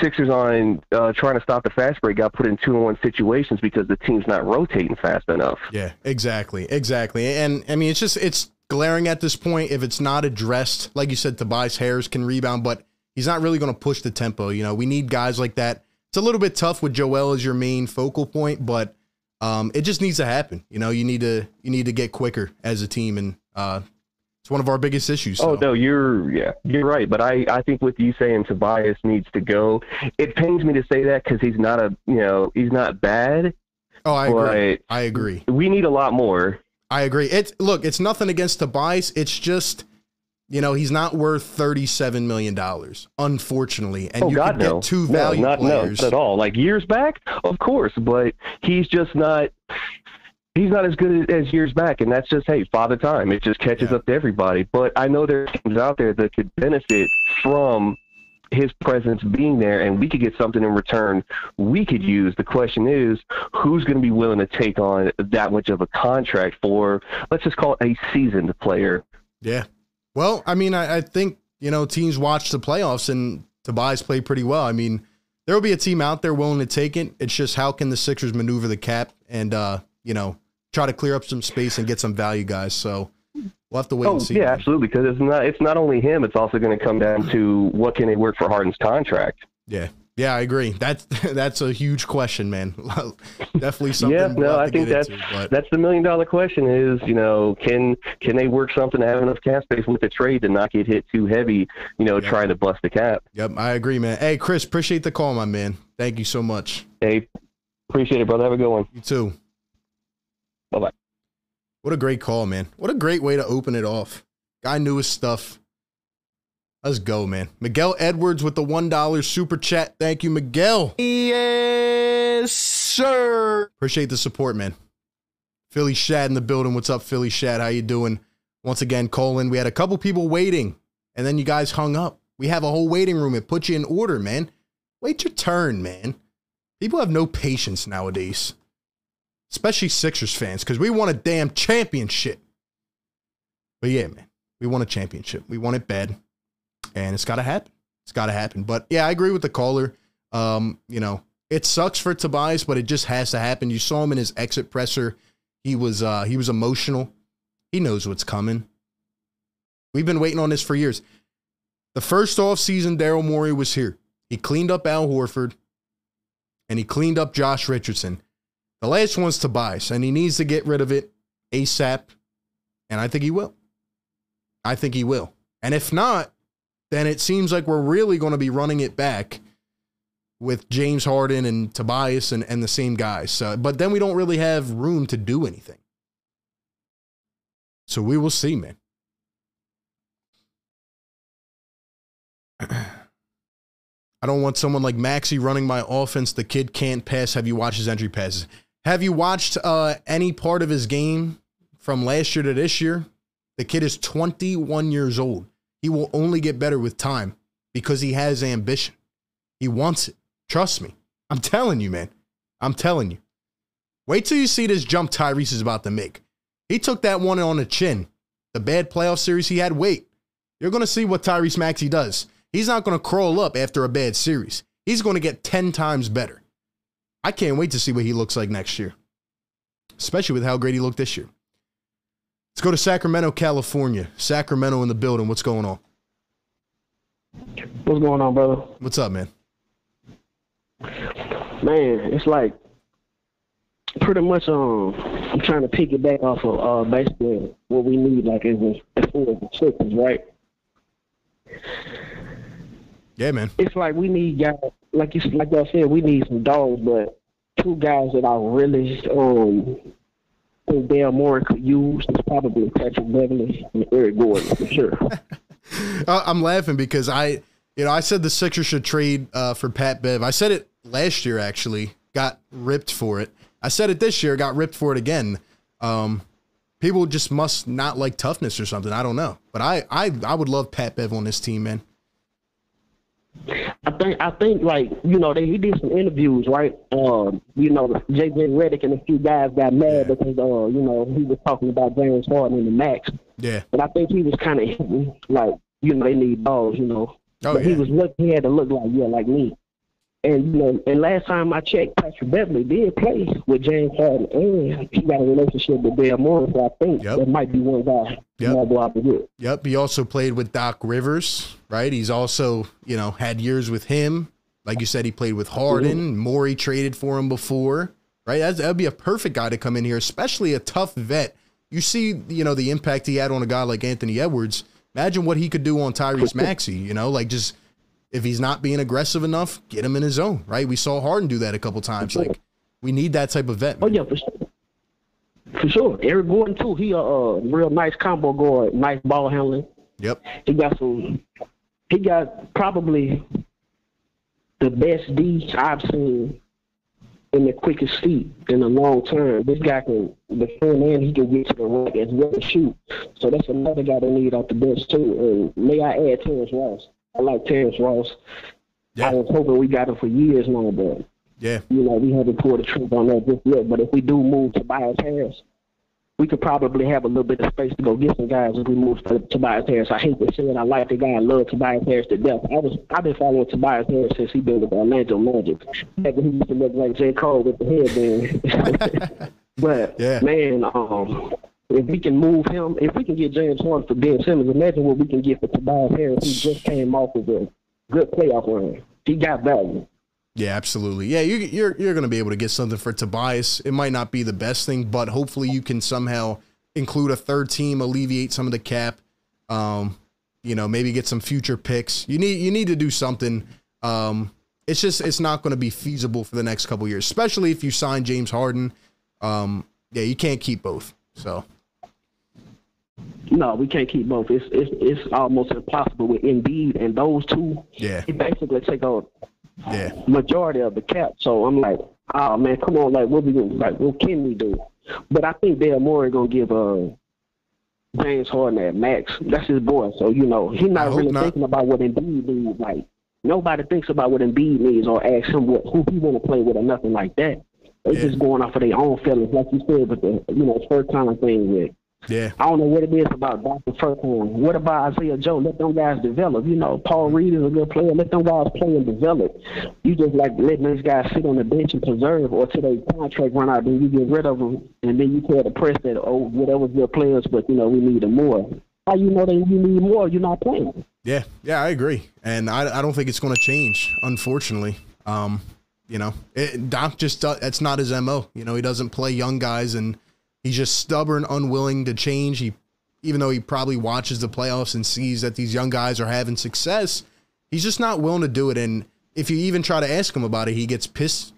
Sixers on uh, trying to stop the fast break got put in two on one situations because the team's not rotating fast enough.
Yeah, exactly, exactly. And I mean, it's just it's glaring at this point if it's not addressed. Like you said, Tobias Harris can rebound, but he's not really going to push the tempo. You know, we need guys like that. It's a little bit tough with Joel as your main focal point, but um, it just needs to happen. You know, you need to you need to get quicker as a team, and uh, it's one of our biggest issues.
Oh, so. Oh no, you're yeah, you're right. But I I think with you saying Tobias needs to go, it pains me to say that because he's not a you know he's not bad.
Oh, I agree. I agree.
We need a lot more.
I agree. It's look, it's nothing against Tobias. It's just you know, he's not worth thirty-seven million dollars, unfortunately. And oh, you God, could no. get two value
no, not,
players.
No, not at all. Like years back, of course, but he's just not he's not as good as years back, and that's just hey, father time. It just catches yeah. up to everybody. But I know there are teams out there that could benefit from his presence being there and we could get something in return we could use. The question is, who's going to be willing to take on that much of a contract for, let's just call it a seasoned player?
Yeah. Well, I mean, I, I think, you know, teams watch the playoffs and Tobias played pretty well. I mean, there will be a team out there willing to take it. It's just how can the Sixers maneuver the cap and, uh, you know, try to clear up some space and get some value guys. So, We'll have to wait
oh,
and see.
Yeah, absolutely. Because it's not it's not only him. It's also going to come down to what can they work for Harden's contract.
Yeah. Yeah, I agree. That's that's a huge question, man. Definitely something.
yeah, no, I think that's
into,
that's the million dollar question. Is you know can can they work something to have enough cap space with the trade to not get hit too heavy? You know, yep. trying to bust the cap.
Yep, I agree, man. Hey, Chris, appreciate the call, my man. Thank you so much.
Hey, appreciate it, brother. Have a good one.
You too.
Bye bye.
What a great call, man. What a great way to open it off. Guy knew his stuff. Let's go, man. Miguel Edwards with the $1 super chat. Thank you, Miguel.
Yes, sir.
Appreciate the support, man. Philly Shad in the building. What's up, Philly Shad? How you doing? Once again, Colin, we had a couple people waiting, and then you guys hung up. We have a whole waiting room. It put you in order, man. Wait your turn, man. People have no patience nowadays especially Sixers fans, because we want a damn championship. But yeah, man, we want a championship. We want it bad, and it's got to happen. It's got to happen. But yeah, I agree with the caller. Um, you know, it sucks for Tobias, but it just has to happen. You saw him in his exit presser. He was uh, he was emotional. He knows what's coming. We've been waiting on this for years. The first off season, Daryl Morey was here. He cleaned up Al Horford, and he cleaned up Josh Richardson. The last one's Tobias, and he needs to get rid of it ASAP. And I think he will. I think he will. And if not, then it seems like we're really going to be running it back with James Harden and Tobias and, and the same guys. So, but then we don't really have room to do anything. So we will see, man. I don't want someone like Maxey running my offense. The kid can't pass. Have you watched his entry passes? Have you watched uh, any part of his game from last year to this year? The kid is 21 years old. He will only get better with time because he has ambition. He wants it. Trust me. I'm telling you, man. I'm telling you. Wait till you see this jump Tyrese is about to make. He took that one on the chin. The bad playoff series he had, wait. You're going to see what Tyrese Maxey does. He's not going to crawl up after a bad series. He's going to get 10 times better. I can't wait to see what he looks like next year, especially with how great he looked this year. Let's go to Sacramento, California. Sacramento in the building. What's going on?
What's going on, brother?
What's up, man?
Man, it's like pretty much um I'm trying to pick it back off of uh basically what we need like as as far as the Sixers, right?
Yeah, man.
It's like we need guys like you like I said, we need some dogs, but two guys that I really um think Dale Moore could use is probably Patrick Beverley and Eric Gordon for sure.
I'm laughing because I, you know, I said the Sixers should trade uh, for Pat Bev. I said it last year actually, got ripped for it. I said it this year, got ripped for it again. Um, people just must not like toughness or something. I don't know, but I, I, I would love Pat Bev on this team, man.
I think I think like you know they he did some interviews right. Um, you know JJ Redick and a few guys got mad because uh you know he was talking about James Harden and the Max.
Yeah.
But I think he was kind of like you know they need balls you know.
Oh
but
yeah.
He was look he had to look like yeah like me. And you know, and last time I checked, Patrick Beverley did play with James Harden, and he got a relationship with Dale Morris. So I think
Yep.
that might be one guy
Yep.
yep. go out to get.
Yep. He also played with Doc Rivers, right? He's also, you know, had years with him. Like you said, he played with Harden. Morey traded for him before, right? That's, that'd be a perfect guy to come in here, especially a tough vet. You see, you know, the impact he had on a guy like Anthony Edwards. Imagine what he could do on Tyrese Maxey, you know, like just if he's not being aggressive enough, get him in his zone, right? We saw Harden do that a couple times. Like, we need that type of vet.
Oh yeah, for sure. For sure, Eric Gordon too. He a uh, real nice combo guard, nice ball handling.
Yep.
He got some. He got probably the best D I've seen in the quickest feet in a long time. This guy can defend and he can get to the rack as well as shoot. So that's another guy they need off the bench too. And may I add Terrence Ross. I like Terrence Ross.
Yeah.
I was hoping we got him for years now, but
Yeah.
you know we haven't pulled the trigger on that just yet. But if we do move to Tobias Harris, we could probably have a little bit of space to go get some guys if we move to Tobias Harris. I hate to say it, I like the guy. I love Tobias Harris to death. I was I've been following Tobias Harris since he been with Orlando Magic. When he used to look like J Cole with the headband. but
Yeah.
man, um, if we can move him, if we can get James Harden for Ben Simmons, imagine what we can get for Tobias Harris, who just came off of a good playoff run. He got value.
Yeah, absolutely. Yeah, you, you're you're going to be able to get something for Tobias. It might not be the best thing, but hopefully you can somehow include a third team, alleviate some of the cap. Um, you know, maybe get some future picks. You need you need to do something. Um, it's just it's not going to be feasible for the next couple years, especially if you sign James Harden. Um, yeah, you can't keep both. So
No, we can't keep both. It's it's it's almost impossible with Embiid and those two.
yeah,
They basically take a
yeah,
majority of the cap. So I'm like, oh man, come on, like what we gonna like what can we do? But I think Dale Morey gonna give uh James Harden that max. That's his boy. So you know he's not really
not.
thinking about what Embiid needs. Like nobody thinks about what Embiid needs or ask him what who he want to play with or nothing like that. They
Yeah.
just going off of their own feelings, like you said, with the you know first time thing with.
Yeah,
I don't know what it is about Dr. Furkan. What about Isaiah Joe? Let them guys develop. You know, Paul Reed is a good player. Let them guys play and develop. You just like letting these guys sit on the bench and preserve, or till their contract run out, then you get rid of them, and then you tell the press that oh, whatever's good players, but you know we need them more. How you know that you need more? You're not playing.
yeah, yeah. I agree, and I I don't think it's going to change. Unfortunately, um, you know, it, Doc just do- that's not his mo. You know, he doesn't play young guys, and he's just stubborn, unwilling to change. He, even though he probably watches the playoffs and sees that these young guys are having success, he's just not willing to do it. And if you even try to ask him about it, he gets pissed.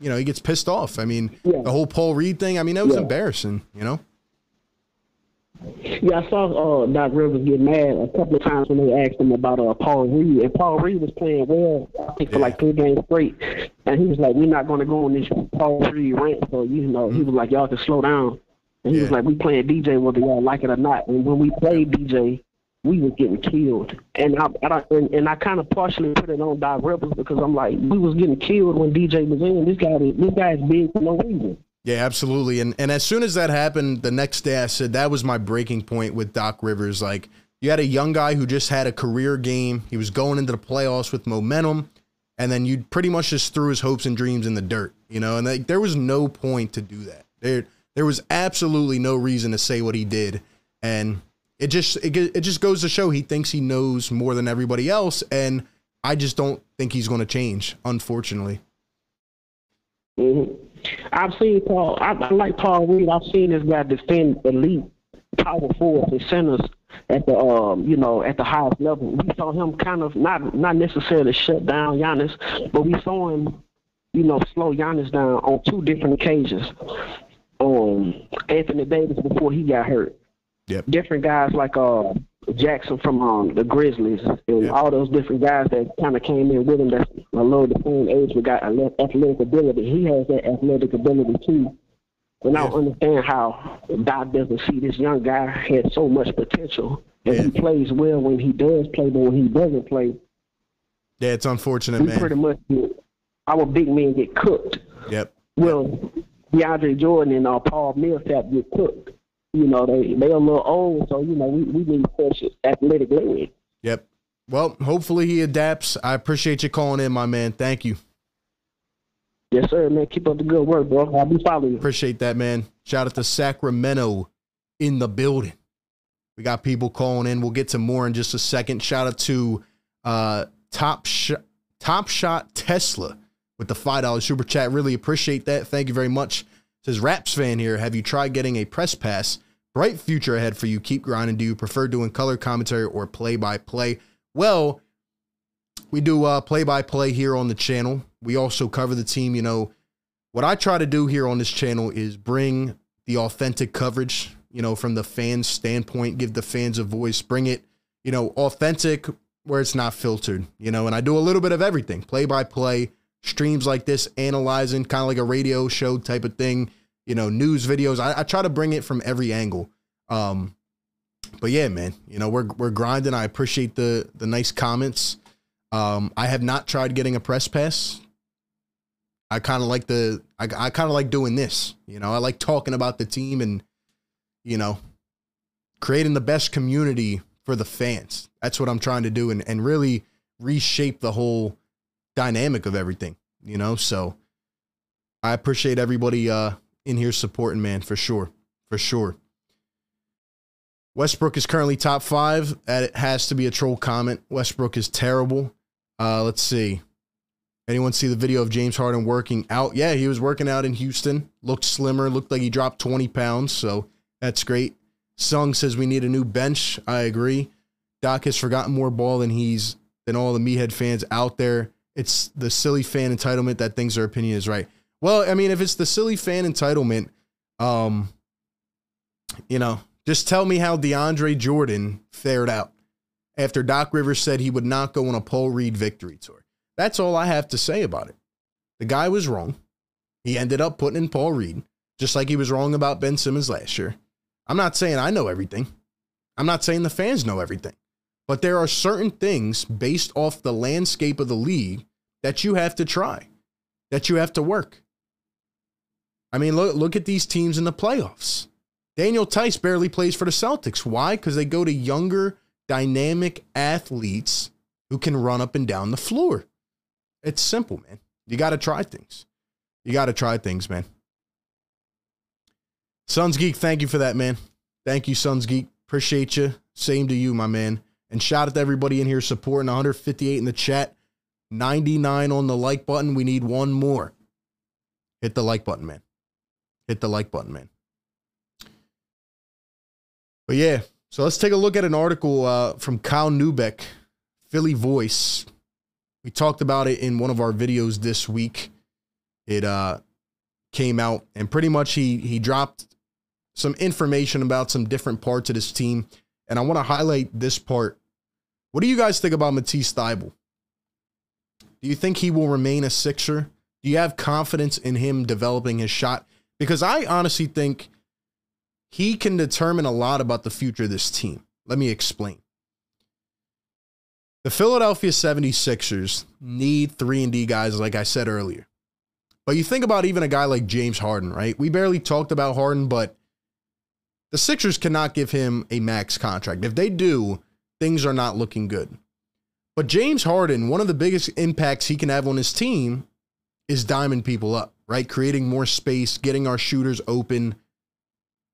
You know, he gets pissed off. I mean,
Yeah.
the whole Paul Reed thing. I mean, that was
Yeah.
embarrassing. You know.
Yeah, I saw uh, Doc Rivers get mad a couple of times when they asked him about uh, Paul Reed, and Paul Reed was playing well, I think for
Yeah.
like three games straight, and he was like, "We're not going to go on this Paul Reed rant." So you know, he was like, "Y'all can slow down," and he was like, "We playing DJ whether y'all like it or not." And when we played DJ, we was getting killed, and I, I and, and I kind of partially put it on Doc Rivers because I'm like, we was getting killed when DJ was in. This guy, this guy is big for no reason.
Yeah, absolutely. And and as soon as that happened, the next day I said that was my breaking point with Doc Rivers. Like you had a young guy who just had a career game. He was going into the playoffs with momentum, and then you pretty much just threw his hopes and dreams in the dirt, you know. And like, there was no point to do that. There there was absolutely no reason to say what he did, and it just it, it just goes to show he thinks he knows more than everybody else, and I just don't think he's going to change, unfortunately.
hmm I've seen Paul. I, I like Paul Reed. I've seen this guy defend elite power forwards and centers at the um, you know, at the highest level. We saw him kind of not not necessarily shut down Giannis, but we saw him, you know, slow Giannis down on two different occasions. Um, Anthony Davis before he got hurt.
Yep.
Different guys like uh Jackson from um the Grizzlies and
Yep.
all those different guys that kind of came in with him that's little the same age but got athletic ability. He has that athletic ability too. And I don't understand how Doc doesn't see this young guy had so much potential. And he plays well when he does play, but when he doesn't play,
Yeah, it's unfortunate,
we
man.
pretty much our big men get cooked.
Yep.
Well, DeAndre Jordan and uh, Paul Millsap get cooked. You know, they they a little old, so you know we we need fresh athletic leg.
Yep. Well, hopefully he adapts. I appreciate you calling in, my man. Thank you.
Yes, sir, man. Keep up the good work, bro. I'll be following you.
Appreciate that, man. Shout out to Sacramento in the building. We got people calling in. We'll get to more in just a second. Shout out to uh, Top Shot, Top Shot Tesla with the five dollars super chat. Really appreciate that. Thank you very much. Says Raps fan here. Have you tried getting a press pass? Bright future ahead for you. Keep grinding. Do you prefer doing color commentary or play by play? Well, we do play by play here on the channel. We also cover the team. You know, what I try to do here on this channel is bring the authentic coverage, you know, from the fans' standpoint, give the fans a voice, bring it, you know, authentic where it's not filtered, you know, and I do a little bit of everything play by play, streams like this, analyzing kind of like a radio show type of thing, you know, news videos. I, I try to bring it from every angle. Um, but yeah, man, you know we're we're grinding. I appreciate the the nice comments. Um, I have not tried getting a press pass. I kind of like the I, I kind of like doing this. You know, I like talking about the team and you know creating the best community for the fans. That's what I'm trying to do and and really reshape the whole dynamic of everything. You know, so I appreciate everybody uh in here supporting, man, for sure, for sure. Westbrook is currently top five. It has to be a troll comment. Westbrook is terrible. Uh, let's see. Anyone see the video of James Harden working out? Yeah, he was working out in Houston. Looked slimmer. Looked like he dropped 20 pounds. So that's great. Sung says we need a new bench. I agree. Doc has forgotten more ball than he's than all the meathead fans out there. It's the silly fan entitlement that thinks their opinion is right. Well, I mean, if it's the silly fan entitlement, um, you know, just tell me how DeAndre Jordan fared out after Doc Rivers said he would not go on a Paul Reed victory tour. That's all I have to say about it. The guy was wrong. He ended up putting in Paul Reed, just like he was wrong about Ben Simmons last year. I'm not saying I know everything. I'm not saying the fans know everything. But there are certain things based off the landscape of the league that you have to try, that you have to work. I mean, look, look at these teams in the playoffs. Daniel Theis barely plays for the Celtics. Why? Because they go to younger, dynamic athletes who can run up and down the floor. It's simple, man. You got to try things. You got to try things, man. Suns Geek, thank you for that, man. Thank you, Suns Geek. Appreciate you. Same to you, my man. And shout out to everybody in here supporting 158 in the chat, 99 on the like button. We need one more. Hit the like button, man. Hit the like button, man. But yeah, so let's take a look at an article uh, from Kyle Neubeck, Philly Voice. We talked about it in one of our videos this week. It uh, came out, and pretty much he he dropped some information about some different parts of this team. And I want to highlight this part. What do you guys think about Matisse Thybulle? Do you think he will remain a Sixer? Do you have confidence in him developing his shot? Because I honestly think he can determine a lot about the future of this team. Let me explain. The Philadelphia 76ers need 3 and D guys like I said earlier. But you think about even a guy like James Harden, right? We barely talked about Harden, but the Sixers cannot give him a max contract. If they do, things are not looking good. But James Harden, one of the biggest impacts he can have on his team is diming people up, right? Creating more space, getting our shooters open,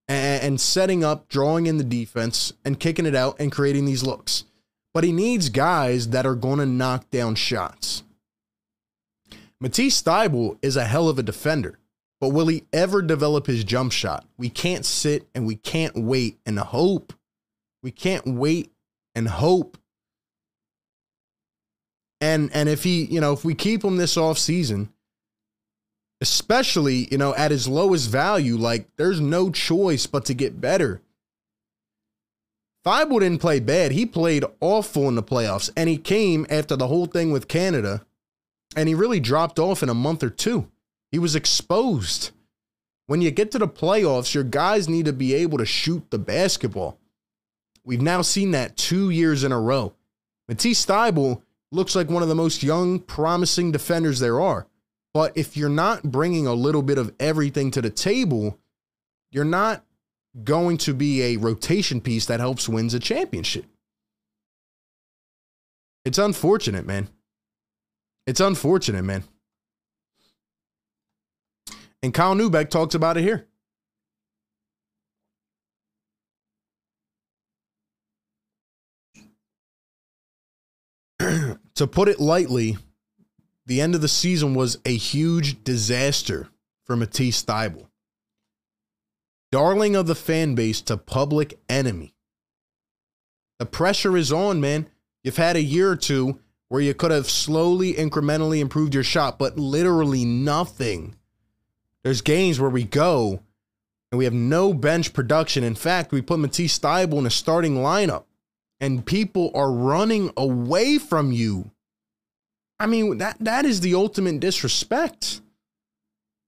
and setting up, drawing in the defense, and kicking it out and creating these looks. But he needs guys that are going to knock down shots. Matisse Thybulle is a hell of a defender, but will he ever develop his jump shot? We can't sit and we can't wait and hope. We can't wait and hope. And and if he, you know, if we keep him this off season, especially, you know, at his lowest value, like there's no choice but to get better. Thybulle didn't play bad. He played awful in the playoffs, and he came after the whole thing with Canada, and he really dropped off in a month or two. He was exposed. When you get to the playoffs, your guys need to be able to shoot the basketball. We've now seen that two years in a row. Matisse Thybulle looks like one of the most young, promising defenders there are. But if you're not bringing a little bit of everything to the table, you're not going to be a rotation piece that helps wins a championship. It's unfortunate, man. It's unfortunate, man. And Kyle Neubeck talks about it here. to put it lightly, the end of the season was a huge disaster for Matisse Thybulle. Darling of the fan base to public enemy. The pressure is on, man. You've had a year or two where you could have slowly, incrementally improved your shot, but literally nothing. There's games where we go and we have no bench production. In fact, we put Matisse Thybulle in a starting lineup and people are running away from you I mean, that that is the ultimate disrespect.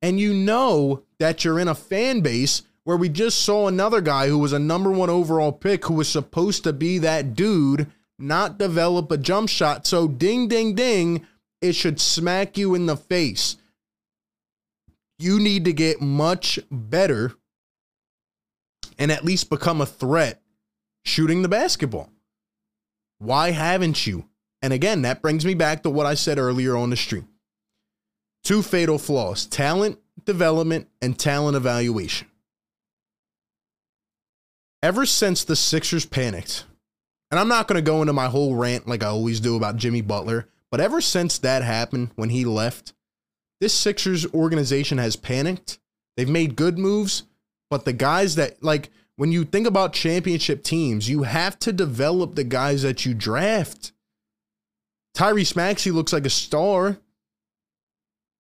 And you know that you're in a fan base where we just saw another guy who was a number one overall pick who was supposed to be that dude not develop a jump shot. So, ding, ding, ding, it should smack you in the face. You need to get much better and at least become a threat shooting the basketball. Why haven't you? And again, that brings me back to what I said earlier on the stream. Two fatal flaws talent development and talent evaluation. Ever since the Sixers panicked, and I'm not going to go into my whole rant like I always do about Jimmy Butler, but ever since that happened when he left, this Sixers organization has panicked. They've made good moves, but the guys that, like, when you think about championship teams, you have to develop the guys that you draft. Tyrese Maxey looks like a star,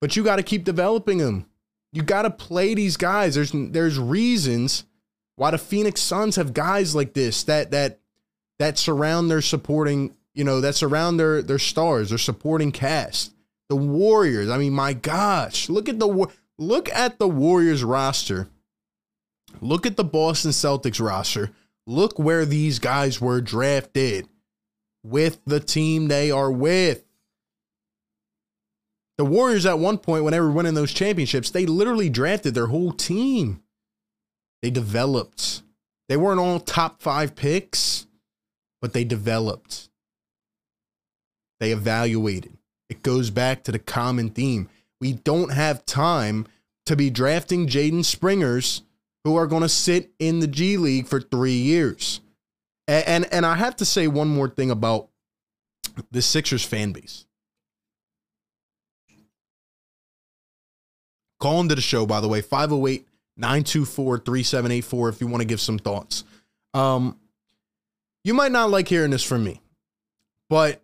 but you got to keep developing him. You got to play these guys. There's there's reasons why the Phoenix Suns have guys like this that that that surround their supporting, you know, that surround their their stars, their supporting cast. The Warriors. I mean, my gosh, look at the look at the Warriors roster. Look at the Boston Celtics roster. Look where these guys were drafted with the team they are with. The Warriors, at one point, when they were winning those championships, they literally drafted their whole team. They developed. They weren't all top five picks, but they developed. They evaluated. It goes back to the common theme. We don't have time to be drafting Jaden Springers who are going to sit in the G League for three years. And, and, and I have to say one more thing about the Sixers fan base. Call into the show, by the way, 508 924 3784 if you want to give some thoughts. Um, you might not like hearing this from me, but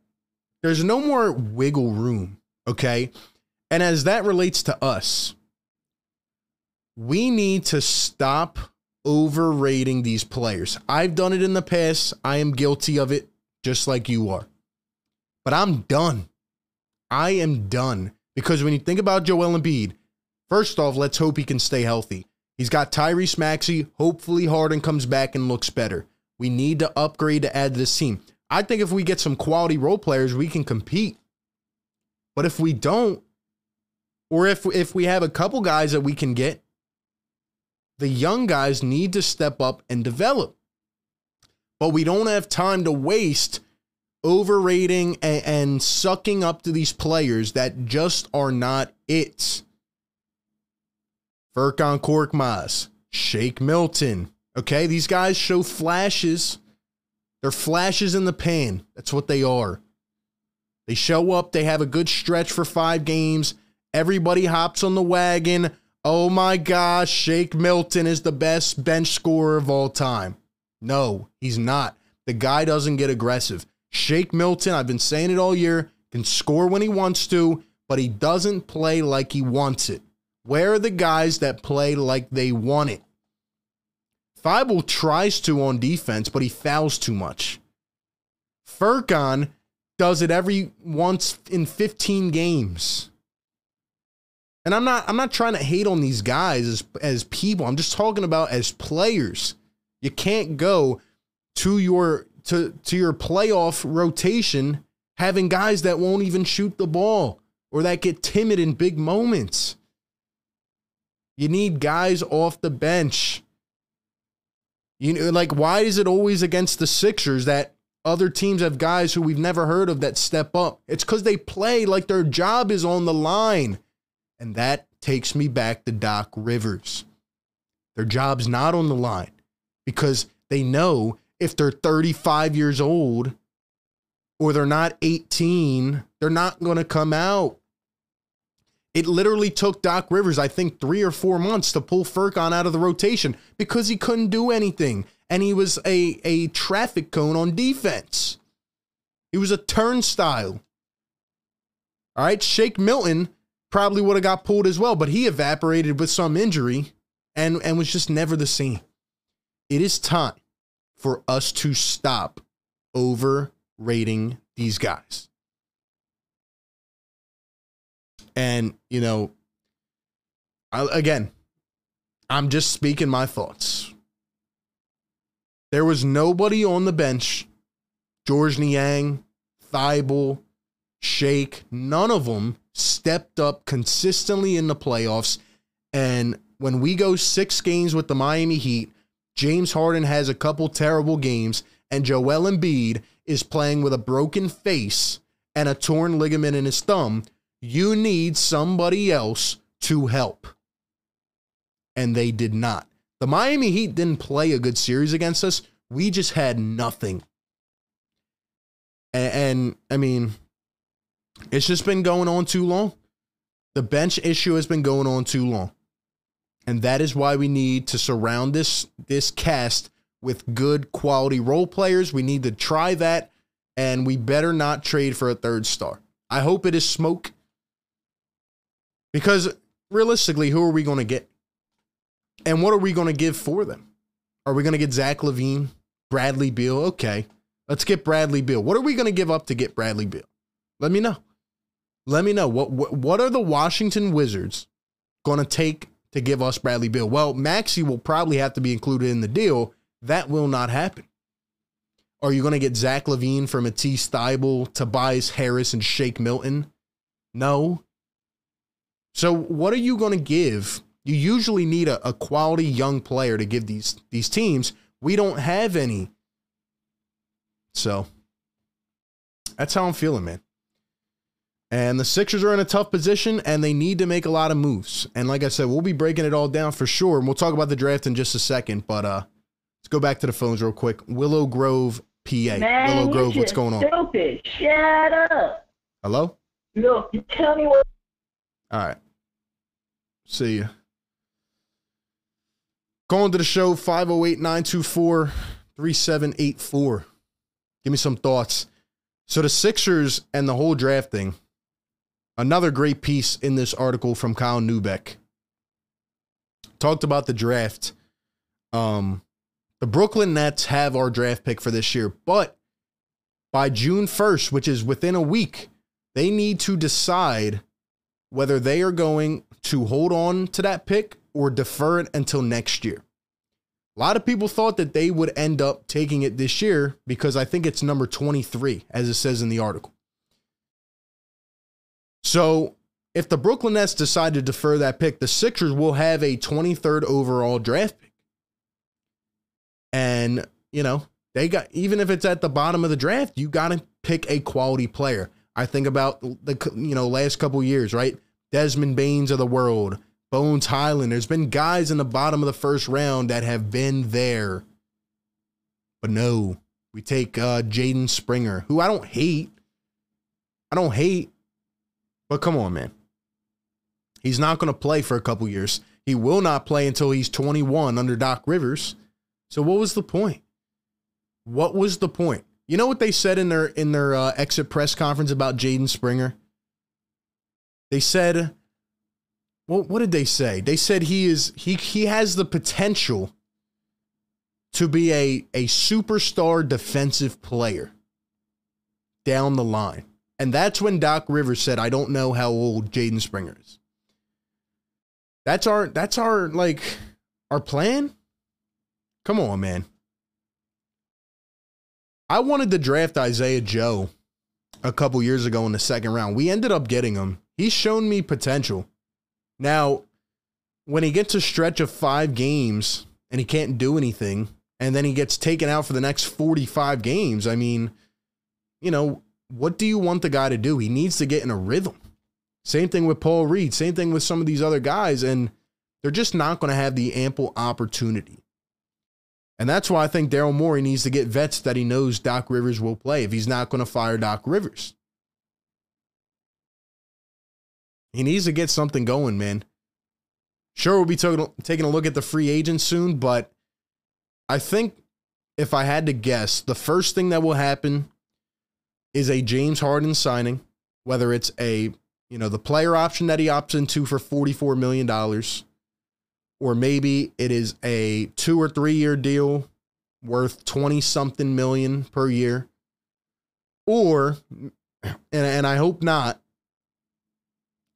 there's no more wiggle room, okay? And as that relates to us, we need to stop overrating these players. I've done it in the past. I am guilty of it, just like you are. But I'm done. I am done. Because when you think about Joel Embiid, first off, let's hope he can stay healthy. He's got Tyrese Maxey. Hopefully, Harden comes back and looks better. We need to upgrade to add to this team. I think if we get some quality role players, we can compete. But if we don't, or if if we have a couple guys that we can get, the young guys need to step up and develop. But we don't have time to waste overrating and, and sucking up to these players that just are not it. Furkan Korkmaz, Shake Milton. Okay, these guys show flashes. They're flashes in the pan. That's what they are. They show up, they have a good stretch for five games. Everybody hops on the wagon. Oh my gosh, Shake Milton is the best bench scorer of all time. No, he's not. The guy doesn't get aggressive. Shake Milton, I've been saying it all year, can score when he wants to, but he doesn't play like he wants it. Where are the guys that play like they want it? Thybulle tries to on defense, but he fouls too much. Furkan does it every once in 15 games. And I'm not I'm not trying to hate on these guys as as people. I'm just talking about as players. You can't go to your to to your playoff rotation having guys that won't even shoot the ball or that get timid in big moments. You need guys off the bench. You know, like why is it always against the Sixers that other teams have guys who we've never heard of that step up? It's because they play like their job is on the line. And that takes me back to Doc Rivers. Their job's not on the line because they know if they're 35 years old or they're not 18, they're not going to come out. It literally took Doc Rivers, I think, three or four months to pull Furkan out of the rotation because he couldn't do anything. And he was a, a traffic cone on defense. He was a turnstile. All right, Shake Milton probably would have got pulled as well, but he evaporated with some injury and, and was just never the same. It is time for us to stop overrating these guys. And, you know, I, again, I'm just speaking my thoughts. There was nobody on the bench. George Niang, Thybulle, Shake, none of them stepped up consistently in the playoffs. And when we go six games with the Miami Heat, James Harden has a couple terrible games, and Joel Embiid is playing with a broken face and a torn ligament in his thumb. You need somebody else to help. And they did not. The Miami Heat didn't play a good series against us. We just had nothing. And, and, I mean, it's just been going on too long. The bench issue has been going on too long. And that is why we need to surround this this cast with good quality role players. We need to try that and we better not trade for a third star. I hope it is smoke. Because realistically, who are we going to get? And what are we going to give for them? Are we going to get Zach LaVine, Bradley Beal? Okay, let's get Bradley Beal. What are we going to give up to get Bradley Beal? Let me know. Let me know. What, what, what are the Washington Wizards going to take to give us Bradley Beal? Well, Maxey will probably have to be included in the deal. That will not happen. Are you going to get Zach LaVine from Matisse Thybulle, Tobias Harris, and Shake Milton? No. So what are you going to give? You usually need a, a quality young player to give these these teams. We don't have any. So that's how I'm feeling, man. And the Sixers are in a tough position and they need to make a lot of moves. And like I said, we'll be breaking it all down for sure. And we'll talk about the draft in just a second. But uh let's go back to the phones real quick. Willow Grove, PA.
Man,
Willow Grove, what's going on?
Stupid. Shut up.
Hello?
Look, you tell me what.
All right. See you. Going to the show 508 924 3784. Give me some thoughts. So, the Sixers and the whole draft thing, another great piece in this article from Kyle Neubeck. Talked about the draft. Um, the Brooklyn Nets have our draft pick for this year, but by June 1st, which is within a week, they need to decide whether they are going to hold on to that pick or defer it until next year. A lot of people thought that they would end up taking it this year because I think it's number 23, as it says in the article. So, if the Brooklyn Nets decide to defer that pick, the Sixers will have a 23rd overall draft pick. And, you know, they got, even if it's at the bottom of the draft, you got to pick a quality player. I think about the, you know, last couple years, right? Desmond Bane of the world, Bones Hyland. There's been guys in the bottom of the first round that have been there. But no, we take uh, Jaden Springer, who I don't hate. I don't hate. But come on, man. He's not going to play for a couple years. He will not play until he's 21 under Doc Rivers. So what was the point? What was the point? You know what they said in their in their uh, exit press conference about Jaden Springer? They said well, what did they say? They said he is he he has the potential to be a a superstar defensive player down the line. And that's when Doc Rivers said, I don't know how old Jaden Springer is. That's our that's our like our plan. Come on, man. I wanted to draft Isaiah Joe a couple years ago in the second round. We ended up getting him. He's shown me potential. Now, when he gets a stretch of five games and he can't do anything, and then he gets taken out for the next 45 games, I mean, you know, what do you want the guy to do? He needs to get in a rhythm. Same thing with Paul Reed, same thing with some of these other guys, and they're just not going to have the ample opportunity. And that's why I think Daryl Morey needs to get vets that he knows Doc Rivers will play if he's not going to fire Doc Rivers. He needs to get something going, man. Sure, we'll be taking taking a look at the free agents soon, but I think if I had to guess, the first thing that will happen is a James Harden signing, whether it's a you know the player option that he opts into for forty four million dollars, or maybe it is a two or three year deal worth 20 something million per year or and, and i hope not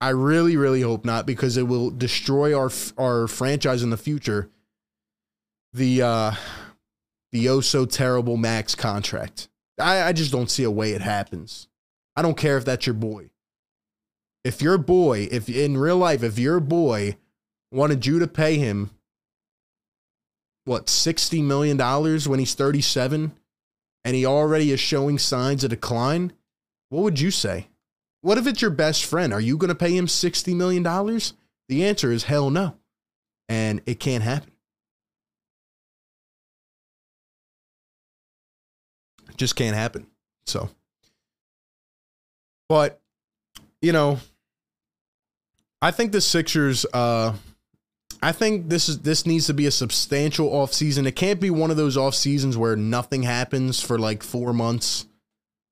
I really, really hope not because it will destroy our our franchise in the future. The uh, the oh so terrible max contract. I, I just don't see a way it happens. I don't care if that's your boy. If your boy, if in real life, if your boy wanted you to pay him what sixty million dollars when he's thirty seven, and he already is showing signs of decline, what would you say? What if it's your best friend? Are you going to pay him $60 million? The answer is hell no. And it can't happen. Just can't happen. So, but, you know, I think the Sixers, uh, I think this is this needs to be a substantial offseason. It can't be one of those off seasons where nothing happens for like four months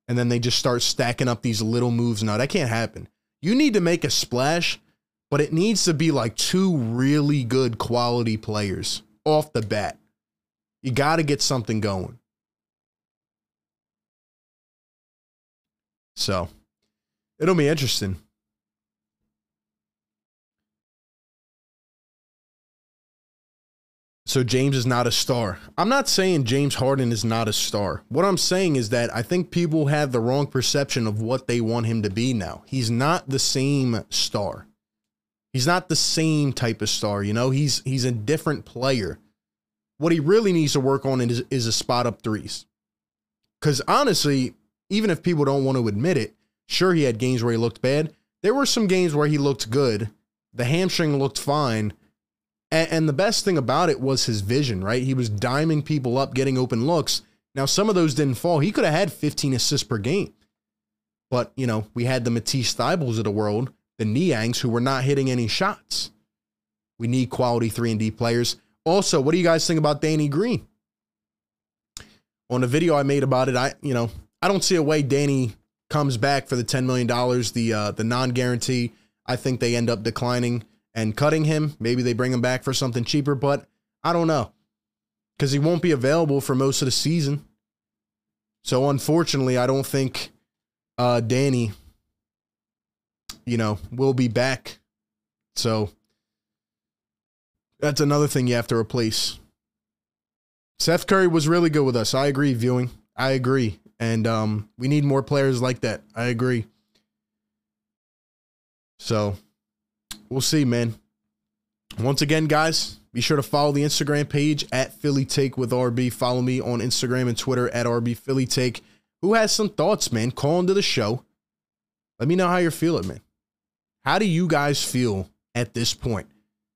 and then they just start stacking up these little moves. No, that can't happen. You need to make a splash, but it needs to be like two really good quality players off the bat. You got to get something going. So, it'll be interesting. So James is not a star. I'm not saying James Harden is not a star. What I'm saying is that I think people have the wrong perception of what they want him to be now. He's not the same star. He's not the same type of star, you know? He's he's a different player. What he really needs to work on is, is a spot up threes. Cuz honestly, even if people don't want to admit it, sure he had games where he looked bad. There were some games where he looked good. The hamstring looked fine and, and the best thing about it was his vision, right? He was diming people up, getting open looks. Now, some of those didn't fall. He could have had 15 assists per game. But, you know, we had the Matisse Thybulles of the world, the Niangs, who were not hitting any shots. We need quality 3 and D players. Also, what do you guys think about Danny Green? On the video I made about it, I, you know, I don't see a way Danny comes back for the $10 million, the uh, the non-guarantee. I think they end up declining and cutting him. Maybe they bring him back for something cheaper, but I don't know because he won't be available for most of the season. So unfortunately, I don't think uh, Danny, you know, will be back. So that's another thing you have to replace. Seth Curry was really good with us. I agree, viewing. I agree. And um, we need more players like that. I agree. So we'll see, man. Once again, guys, be sure to follow the Instagram page at Philly Take with RB. Follow me on Instagram and Twitter at RB Philly Take. Who has some thoughts, man? Call into the show. Let me know how you're feeling, man. How do you guys feel at this point?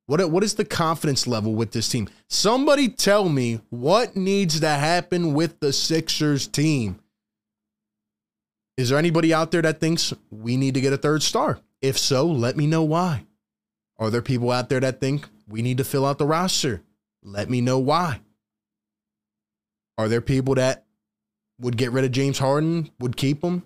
What, what is the confidence level with this team? Somebody tell me what needs to happen with the Sixers team. Is there anybody out there that thinks we need to get a third star? If so, let me know why. Are there people out there that think we need to fill out the roster? Let me know why. Are there people that would get rid of James Harden, would keep him?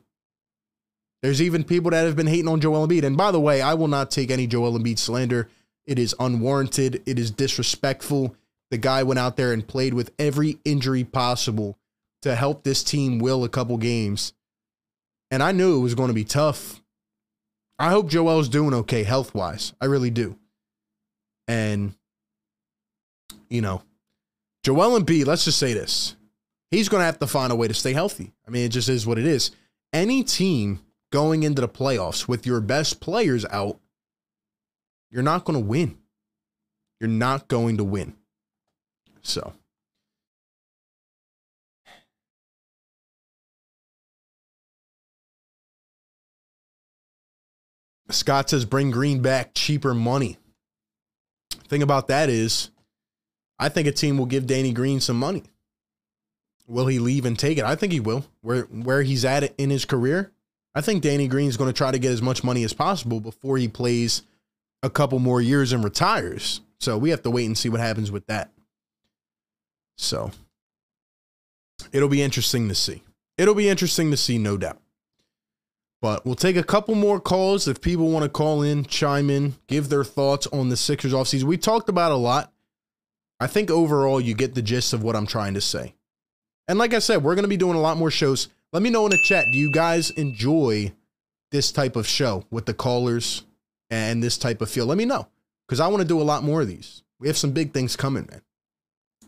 There's even people that have been hating on Joel Embiid. And by the way, I will not take any Joel Embiid slander. It is unwarranted. It is disrespectful. The guy went out there and played with every injury possible to help this team will a couple games. And I knew it was going to be tough I hope Joel's doing okay health wise. I really do. And, you know, Joel and B, let's just say this. He's going to have to find a way to stay healthy. I mean, it just is what it is. Any team going into the playoffs with your best players out, you're not going to win. You're not going to win. So. Scott says bring Green back cheaper money. Thing about that is, I think a team will give Danny Green some money. Will he leave and take it? I think he will. Where where he's at in his career, I think Danny Green's going to try to get as much money as possible before he plays a couple more years and retires. So we have to wait and see what happens with that. So it'll be interesting to see. It'll be interesting to see, no doubt. But we'll take a couple more calls if people want to call in, chime in, give their thoughts on the Sixers offseason. We talked about a lot. I think overall you get the gist of what I'm trying to say. And like I said, we're going to be doing a lot more shows. Let me know in the chat. Do you guys enjoy this type of show with the callers? and this type of feel, let me know because I want to do a lot more of these. We have some big things coming, man.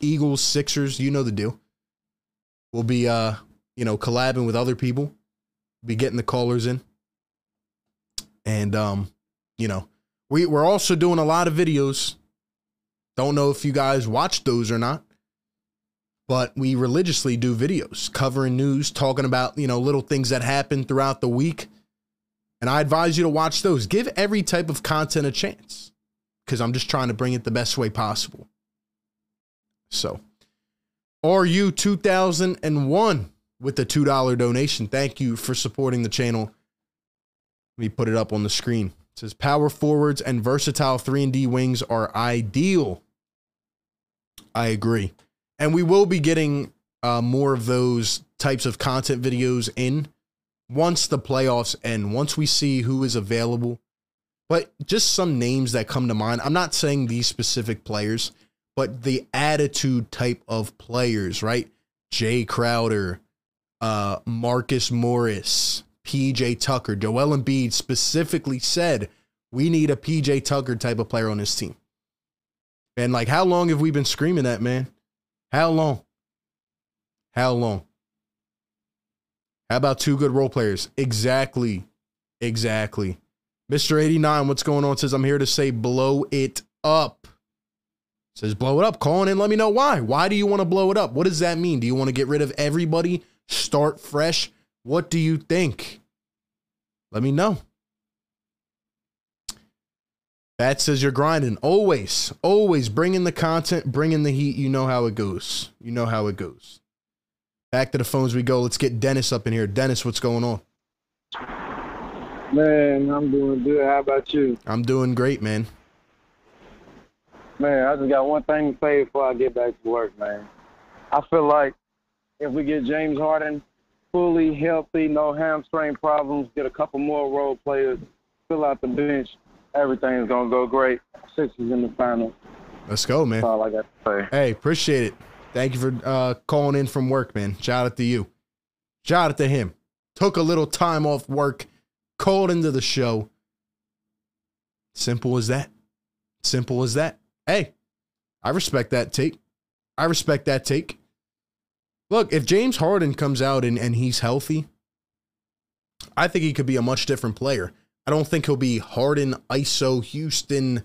Eagles, Sixers, you know the deal. We'll be, uh, you know, collabing with other people. Be getting the callers in, and um, you know, we we're also doing a lot of videos. Don't know if you guys watch those or not, but we religiously do videos covering news, talking about you know little things that happen throughout the week. And I advise you to watch those. Give every type of content a chance because I'm just trying to bring it the best way possible. So, RU 2001 with the $2 donation. Thank you for supporting the channel. Let me put it up on the screen. It says power forwards and versatile 3 and D wings are ideal. I agree. And we will be getting uh, more of those types of content videos in once the playoffs end, once we see who is available. But just some names that come to mind. I'm not saying these specific players, but the attitude type of players, right? Jae Crowder, uh, Marcus Morris, PJ Tucker, Joel Embiid specifically said we need a PJ Tucker type of player on this team. And like, how long have we been screaming that, man? How long? How long? How about two good role players? Exactly. Exactly. Mr. 89, what's going on? Says, I'm here to say blow it up. Says, blow it up. Call in, let me know why. Why do you want to blow it up? What does that mean? Do you want to get rid of everybody? Start fresh? What do you think? Let me know. That says you're grinding. Always, always bringing the content, bringing the heat. You know how it goes. You know how it goes. Back to the phones we go. Let's get Dennis up in here. Dennis, what's going on?
Man, I'm doing good. How about you?
I'm doing great, man.
Man, I just got one thing to say before I get back to work, man. I feel like if we get James Harden fully healthy, no hamstring problems, get a couple more role players, fill out the bench, everything's gonna go great. Sixers in the final.
Let's go, man.
That's all I got to say.
Hey, appreciate it. Thank you for uh, calling in from work, man. Shout out to you. Shout out to him. Took a little time off work, called into the show. Simple as that. Simple as that. Hey, I respect that take. I respect that take. Look, if James Harden comes out and, and he's healthy, I think he could be a much different player. I don't think he'll be Harden, ISO, Houston,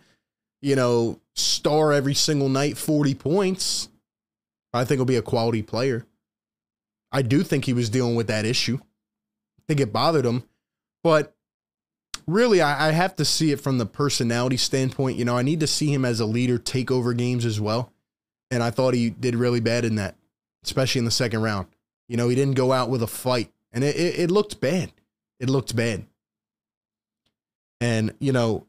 you know, star every single night, 40 points. I think he'll be a quality player. I do think he was dealing with that issue. I think it bothered him. But really, I, I have to see it from the personality standpoint. You know, I need to see him as a leader take over games as well. And I thought he did really bad in that, especially in the second round. You know, he didn't go out with a fight, and it, it, it looked bad. It looked bad. And, you know,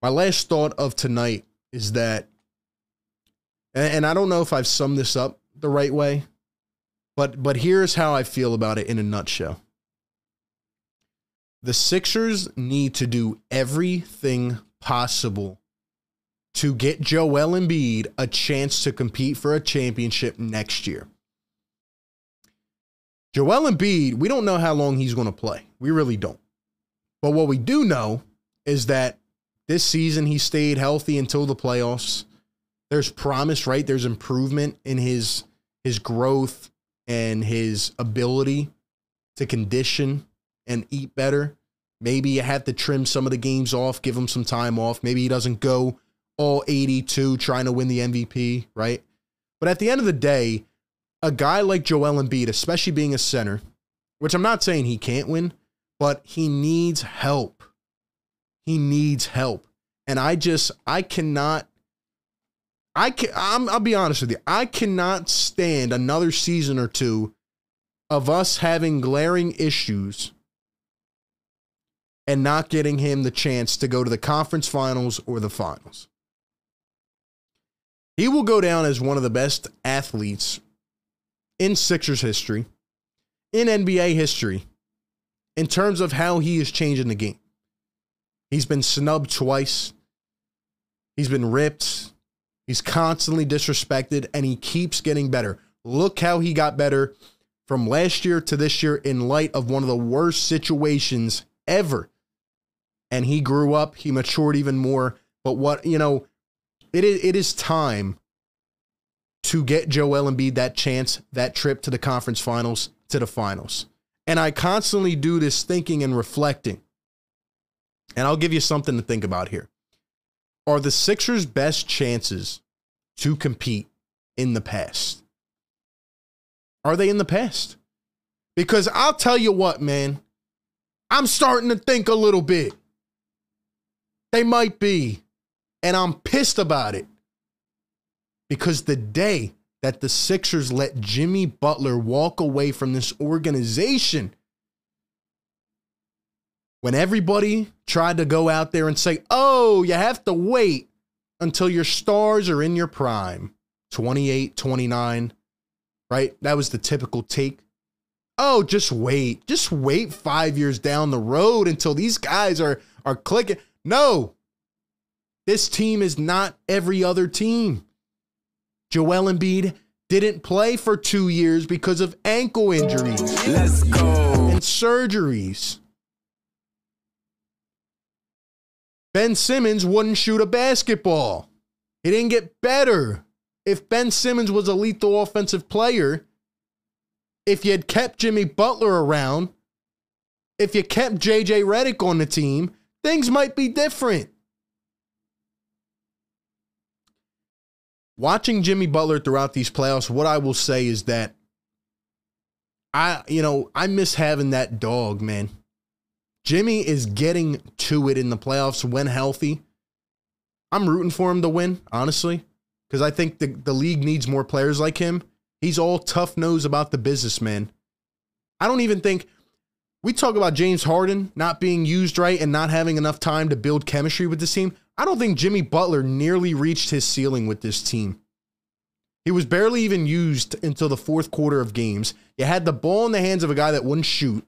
my last thought of tonight is that, and, and I don't know if I've summed this up the right way, but but here's how I feel about it in a nutshell. The Sixers need to do everything possible to get Joel Embiid a chance to compete for a championship next year. Joel Embiid, we don't know how long he's going to play. We really don't. But what we do know is that this season he stayed healthy until the playoffs. There's promise, right? There's improvement in his his growth and his ability to condition and eat better. Maybe you have to trim some of the games off, give him some time off. Maybe he doesn't go all 82 trying to win the MVP, right? But at the end of the day, a guy like Joel Embiid, especially being a center, which I'm not saying he can't win, but he needs help. He needs help. And I just, I cannot, I can, I'm, I'll be honest with you. I cannot stand another season or two of us having glaring issues and not getting him the chance to go to the conference finals or the finals. He will go down as one of the best athletes in Sixers history, in NBA history, in terms of how he is changing the game. He's been snubbed twice. He's been ripped. He's constantly disrespected, and he keeps getting better. Look how he got better from last year to this year in light of one of the worst situations ever and he grew up, he matured even more. But what, you know, it is, it is time to get Joel Embiid that chance, that trip to the conference finals, to the finals. And I constantly do this thinking and reflecting. And I'll give you something to think about here. Are the Sixers' best chances to compete in the past? Are they in the past? Because I'll tell you what, man, I'm starting to think a little bit. They might be. And I'm pissed about it. Because the day that the Sixers let Jimmy Butler walk away from this organization, when everybody tried to go out there and say, oh, you have to wait until your stars are in your prime 28, 29, right? That was the typical take. Oh, just wait. Just wait five years down the road until these guys are, are clicking. No, this team is not every other team. Joel Embiid didn't play for two years because of ankle injuries.
Let's go.
And surgeries. Ben Simmons wouldn't shoot a basketball. He didn't get better. If Ben Simmons was a lethal offensive player, if you had kept Jimmy Butler around, if you kept JJ Redick on the team, things might be different. Watching Jimmy Butler throughout these playoffs, what I will say is that I, you know, I miss having that dog, man. Jimmy is getting to it in the playoffs when healthy. I'm rooting for him to win, honestly, because I think the, the league needs more players like him. He's all tough nose about the business, man. I don't even think we talk about James Harden not being used right and not having enough time to build chemistry with this team. I don't think Jimmy Butler nearly reached his ceiling with this team. He was barely even used until the fourth quarter of games. You had the ball in the hands of a guy that wouldn't shoot.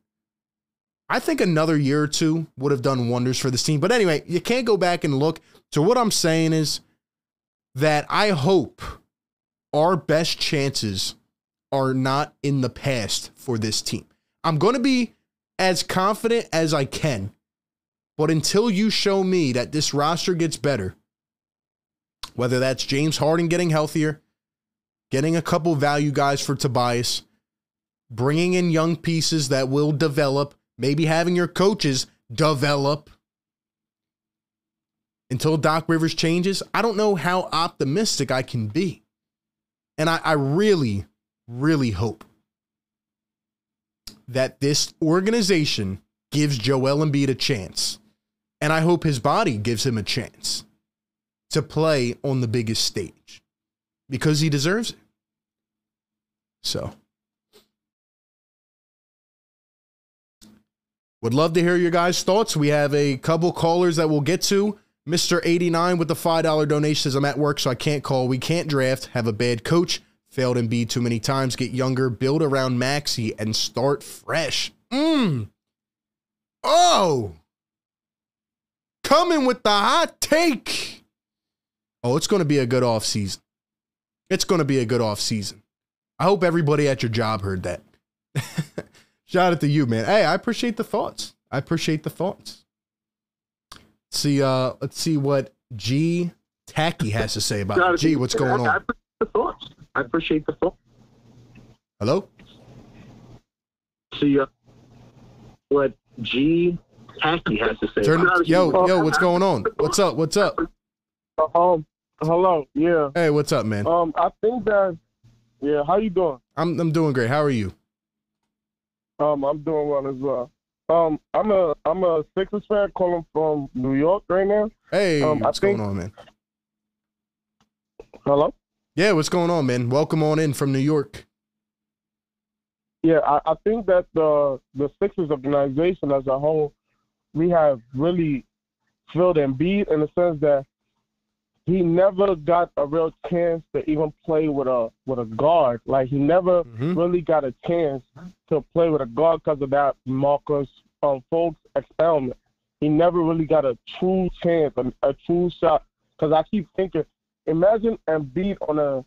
I think another year or two would have done wonders for this team. But anyway, you can't go back and look. So, what I'm saying is that I hope our best chances are not in the past for this team. I'm going to be as confident as I can. But until you show me that this roster gets better, whether that's James Harden getting healthier, getting a couple value guys for Tobias, bringing in young pieces that will develop, maybe having your coaches develop until Doc Rivers changes, I don't know how optimistic I can be. And I, I really, really hope that this organization gives Joel Embiid a chance. And I hope his body gives him a chance to play on the biggest stage because he deserves it. So, would love to hear your guys' thoughts. We have a couple callers that we'll get to. Mr. 89 with the $5 donation says, I'm at work, so I can't call. We can't draft, have a bad coach, failed Embiid too many times, get younger, build around Maxey, and start fresh. Mmm. Oh. Coming with the hot take. Oh, it's going to be a good off season. It's going to be a good off season. I hope everybody at your job heard that. Shout out to you, man. Hey, I appreciate the thoughts. I appreciate the thoughts. Let's see, uh, let's see what G Tacky has to say about it. G, what's going
on? I appreciate the thoughts. I appreciate the thoughts.
Hello?
See uh, what G Tacky has to say.
Turn, yo, yo, what's going on? What's up? What's up?
Um, hello, yeah.
Hey, what's up, man?
Um, I think that, yeah. How you doing?
I'm I'm doing great. How are you?
Um, I'm doing well as well. Um, I'm a I'm a Sixers fan calling from New York right now.
Hey,
Um, I
what's
think-
going on, man?
Hello.
Yeah, what's going on, man? Welcome on in from New York.
Yeah, I, I think that the the Sixers organization as a whole, we have really filled Embiid in the sense that he never got a real chance to even play with a with a guard. Like he never
Mhm.
really got a chance to play with a guard because of that Marcus um, Fultz experiment. He never really got a true chance, a, a true shot. Because I keep thinking, imagine Embiid on a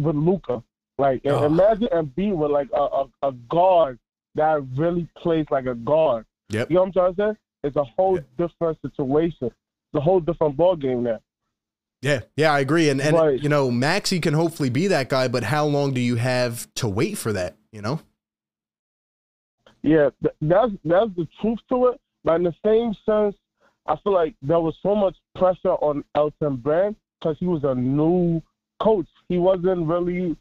with Luka. Like
Oh.
imagine Embiid with like a, a, a guard that really plays like a guard.
Yep.
You know what I'm trying to say? it's a whole different situation. It's a whole different ball game now.
Yeah, yeah, I agree. And and
Right.
you know, Maxey can hopefully be that guy, but how long do you have to wait for that? You know?
Yeah, th- that's that's the truth to it. But in the same sense, I feel like there was so much pressure on Elton Brand because he was a new coach. He wasn't really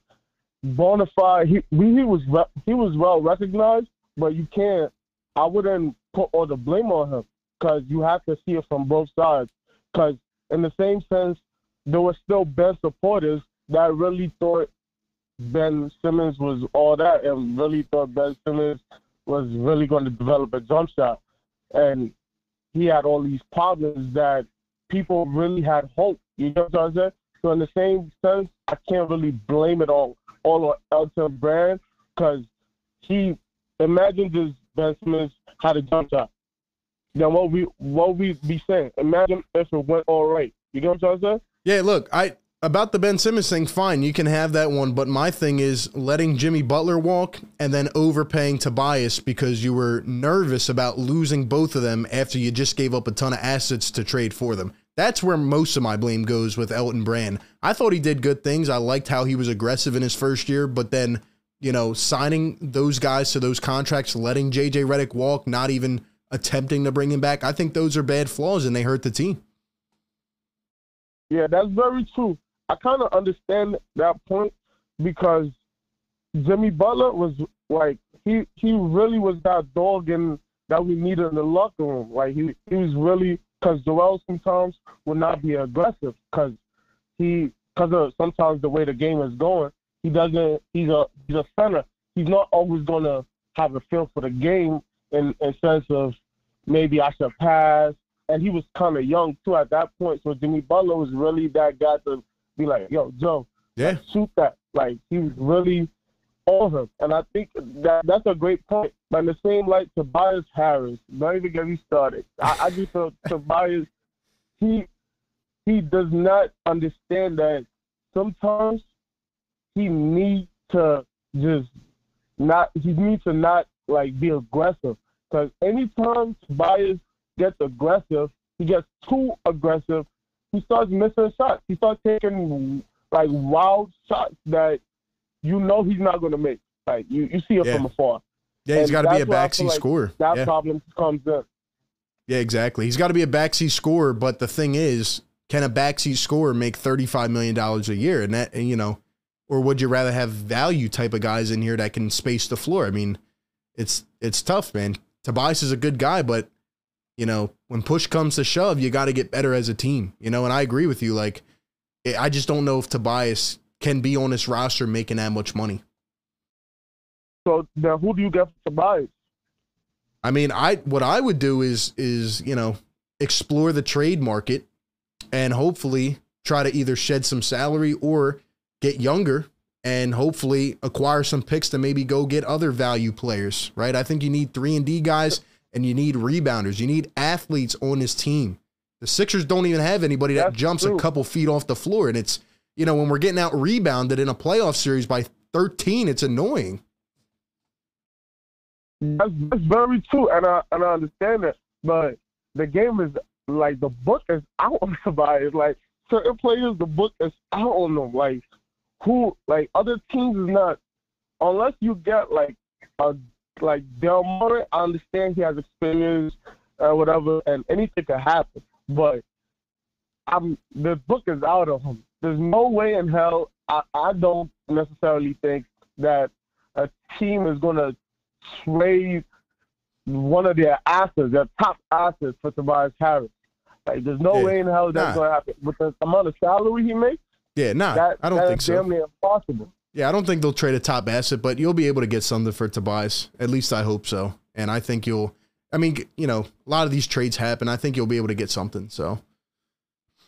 bona fide. He he was re- he was well recognized, but you can't. I wouldn't put all the blame on him because you have to see it from both sides. Because in the same sense, there were still Ben supporters that really thought Ben Simmons was all that and really thought Ben Simmons was really going to develop a jump shot. And he had all these problems that people really had hope. You know what I'm saying? So in the same sense, I can't really blame it all all on Elton Brand because he imagine this Ben Simmons had a jump shot. Then what we what we be saying? Imagine if it went all right. You know what I'm saying?
Yeah, look, I about the Ben Simmons thing, fine, you can have that one, but my thing is letting Jimmy Butler walk and then overpaying Tobias because you were nervous about losing both of them after you just gave up a ton of assets to trade for them. That's where most of my blame goes with Elton Brand. I thought he did good things. I liked how he was aggressive in his first year, but then, you know, signing those guys to those contracts, letting JJ Redick walk, not even attempting to bring him back, I think those are bad flaws and they hurt the team.
Yeah, that's very true. I kind of understand that point because Jimmy Butler was like he he really was that dog in that we needed in the locker room. Like he he was really because Joel sometimes would not be aggressive because he because of sometimes the way the game is going. He doesn't. He's a he's a center. He's not always gonna have a feel for the game in in sense of maybe I should pass. And he was kind of young too at that point. So Jimmy Butler was really that guy to be like, "Yo, Joe,
Yeah.
shoot that." Like he was really on him, and I think that that's a great point. But in the same light, Tobias Harris, don't even get me started. I, I just feel Tobias, he he does not understand that sometimes he needs to just not he needs to not like be aggressive because anytime Tobias gets aggressive, he gets too aggressive. He starts missing shots. He starts taking like wild shots that you know he's not going to make. Like you, you see it
Yeah.
from afar.
Yeah, he's got to be a
that's where I feel
backseat
like
scorer.
That
Yeah.
problem comes in.
Yeah, exactly. He's got to be a backseat scorer, but the thing is, can a backseat scorer make $35 million a year? And that, and, you know, or would you rather have value type of guys in here that can space the floor? I mean, it's it's tough, man. Tobias is a good guy, but you know, when push comes to shove, you got to get better as a team. You know, and I agree with you. Like, I just don't know if Tobias can be on this roster making that much money.
So now who do you get for Tobias?
I mean, I what I would do is is you know explore the trade market and hopefully try to either shed some salary or get younger and hopefully acquire some picks to maybe go get other value players. Right? I think you need three and D guys and you need rebounders. You need athletes on this team. The Sixers don't even have anybody that
That's
jumps
true.
a couple feet off the floor, and it's you know when we're getting out rebounded in a playoff series by thirteen, it's annoying.
That's, that's very true, and I and I understand that. But the game is like the book is out on Tobias. Like certain players, the book is out on them. Like who, like other teams is not. Unless you get like a like Del Murray, I understand he has experience, uh, whatever, and anything could happen. But I'm the book is out of him. There's no way in hell. I I don't necessarily think that a team is gonna trade one of their assets, their top assets for Tobias Harris. Like, there's no
Yeah.
way in hell that's
Nah.
going to happen. With the amount of salary he makes,
Yeah, nah,
that,
I don't
that
think so.
impossible.
Yeah, I don't think they'll trade a top asset, but you'll be able to get something for Tobias. At least I hope so. And I think you'll, I mean, you know, a lot of these trades happen. I think you'll be able to get something. So,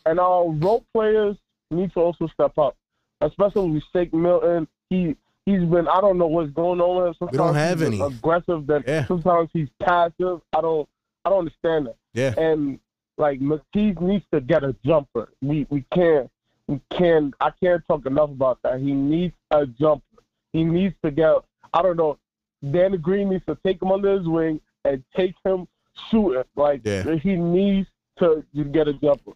And our role players need to also step up, especially with Shake Milton. He he's been I don't know what's going on with him. Sometimes
We don't have any.
aggressive. Then
Yeah.
sometimes he's passive. I don't I don't understand that.
yeah.
and like Matisse needs to get a jumper. We we can't we can't I can't talk enough about that. He needs a jumper. He needs to get I don't know. Danny Green needs to take him under his wing and take him
shooting. Like
Yeah.
he needs to get a jumper.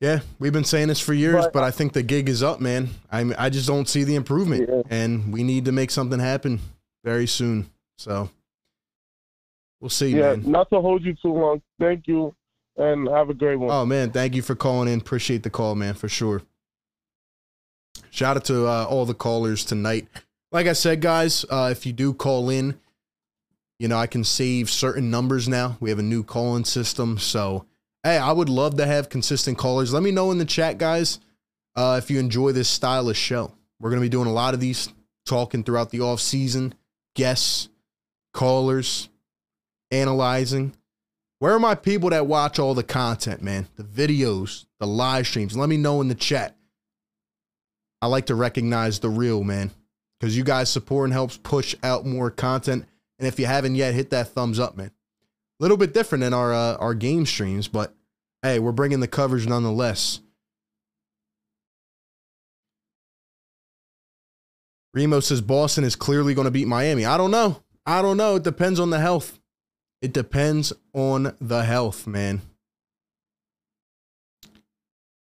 Yeah, we've been saying this for years,
But-
but I think the gig is up, man. I I just don't see the improvement,
Yeah.
and we need to make something happen very soon. So we'll see,
Yeah,
man.
not to hold you too long. Thank you, and have a great one.
Oh man, thank you for calling in. Appreciate the call, man, for sure. Shout out to uh, all the callers tonight. Like I said, guys, uh, if you do call in, you know I can save certain numbers now. We have a new call-in system, so hey, I would love to have consistent callers. Let me know in the chat, guys, uh, if you enjoy this style of show. We're gonna be doing a lot of these, talking throughout the off season, guests, callers, analyzing. Where are my people that watch all the content, man? The videos, the live streams. Let me know in the chat. I like to recognize the real, man, because you guys support and helps push out more content. And if you haven't yet, hit that thumbs up, man. A little bit different than our uh, our game streams, but hey, we're bringing the coverage nonetheless. Remo says Boston is clearly going to beat Miami. I don't know. I don't know. It depends on the health. It depends on the health, man.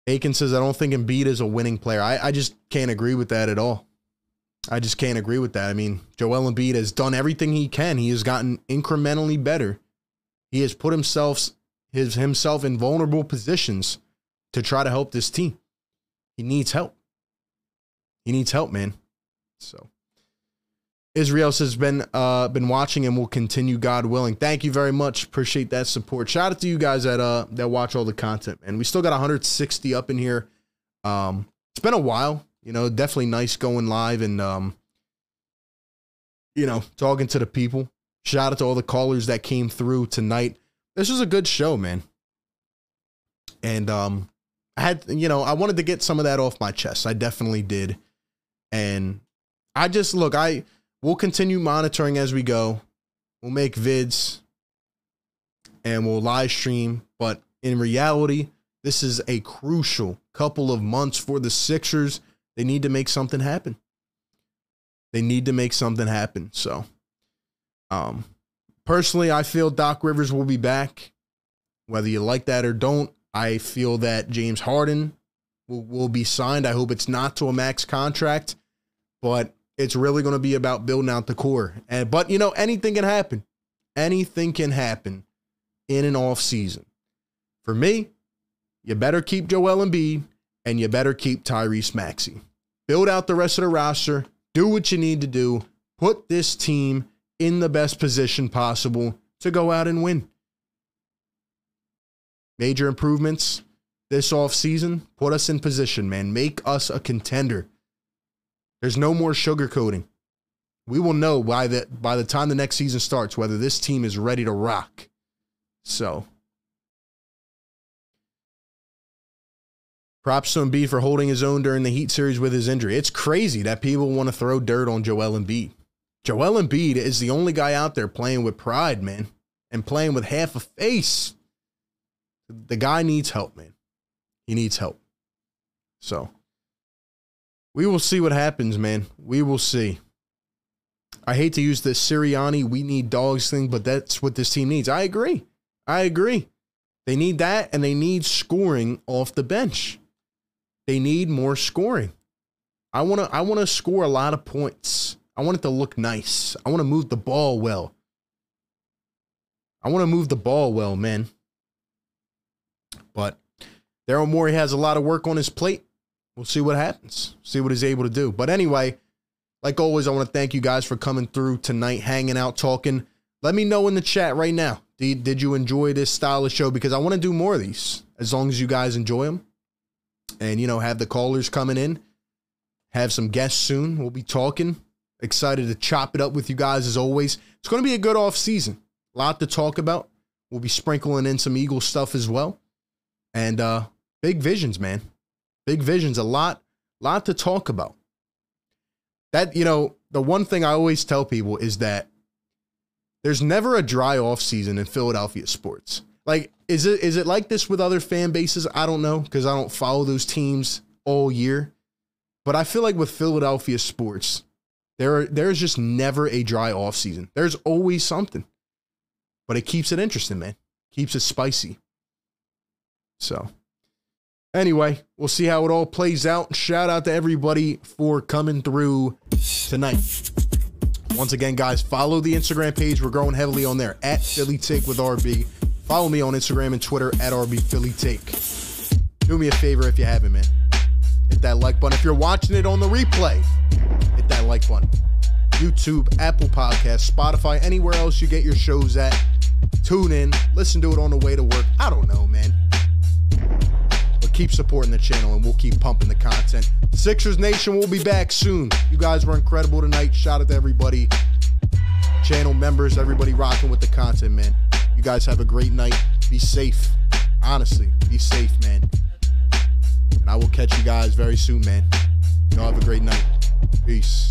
Aiken says, I don't think Embiid is a winning player. I, I just can't agree with that at all. I just can't agree with that. I mean, Joel Embiid has done everything he can. He has gotten incrementally better. He has put himself his himself in vulnerable positions to try to help this team. He needs help. He needs help, man. So Israel has been uh been watching and will continue God willing. Thank you very much. Appreciate that support. Shout out to you guys that uh that watch all the content, man. We still got 160 up in here. Um it's been a while, you know, definitely nice going live and um you know, talking to the people. Shout out to all the callers that came through tonight. This was a good show, man. And um I had you know, I wanted to get some of that off my chest. I definitely did. And I just look, I we'll continue monitoring as we go. We'll make vids and we'll live stream, but in reality, this is a crucial couple of months for the Sixers. They need to make something happen. They need to make something happen. So, um, personally, I feel Doc Rivers will be back. Whether you like that or don't, I feel that James Harden will, will be signed. I hope it's not to a max contract, but it's really going to be about building out the core. And but you know, anything can happen. Anything can happen in an off season. For me, you better keep Joel Embiid and you better keep Tyrese Maxey. Build out the rest of the roster. Do what you need to do. Put this team in the best position possible to go out and win. Major improvements this off season. Put us in position, man. Make us a contender. There's no more sugarcoating. We will know by the by the time the next season starts whether this team is ready to rock. So, props to Embiid for holding his own during the Heat series with his injury. It's crazy that people want to throw dirt on Joel Embiid. Joel Embiid is the only guy out there playing with pride, man, and playing with half a face. The guy needs help, man. He needs help. So, we will see what happens, man. We will see. I hate to use this Sirianni, we need dogs thing, but that's what this team needs. I agree. I agree. They need that and they need scoring off the bench. They need more scoring. I want to I want to score a lot of points. I want it to look nice. I want to move the ball well. I want to move the ball well, man. But Daryl Morey has a lot of work on his plate. We'll see what happens. See what he's able to do. But anyway, like always, I want to thank you guys for coming through tonight, hanging out, talking. Let me know in the chat right now. Did, did you enjoy this style of show? Because I want to do more of these as long as you guys enjoy them. And, you know, have the callers coming in. Have some guests soon. We'll be talking. Excited to chop it up with you guys as always. It's going to be a good off season. A lot to talk about. We'll be sprinkling in some Eagle stuff as well. And uh big visions, man. Big visions. A lot, lot to talk about. That, you know, the one thing I always tell people is that there's never a dry off season in Philadelphia sports. Like, is it is it like this with other fan bases? I don't know because I don't follow those teams all year. But I feel like with Philadelphia sports, there are, there's just never a dry off season. There's always something. but it keeps it interesting, man. Keeps it spicy. So, anyway, we'll see how it all plays out. Shout out to everybody for coming through tonight. Once again, guys, follow the Instagram page. We're growing heavily on there at Philly Take with RB. Follow me on Instagram and Twitter at RB Philly Take. Do me a favor if you haven't, man. Hit that like button. If you're watching it on the replay, hit that like button. YouTube, Apple Podcasts, Spotify, anywhere else you get your shows at. Tune in, listen to it on the way to work. I don't know, man. Keep supporting the channel and we'll keep pumping the content. Sixers Nation will be back soon. You guys were incredible tonight. Shout out to everybody, channel members, everybody rocking with the content, man. You guys have a great night. Be safe. Honestly, be safe, man. And I will catch you guys very soon, man. Y'all have a great night. Peace.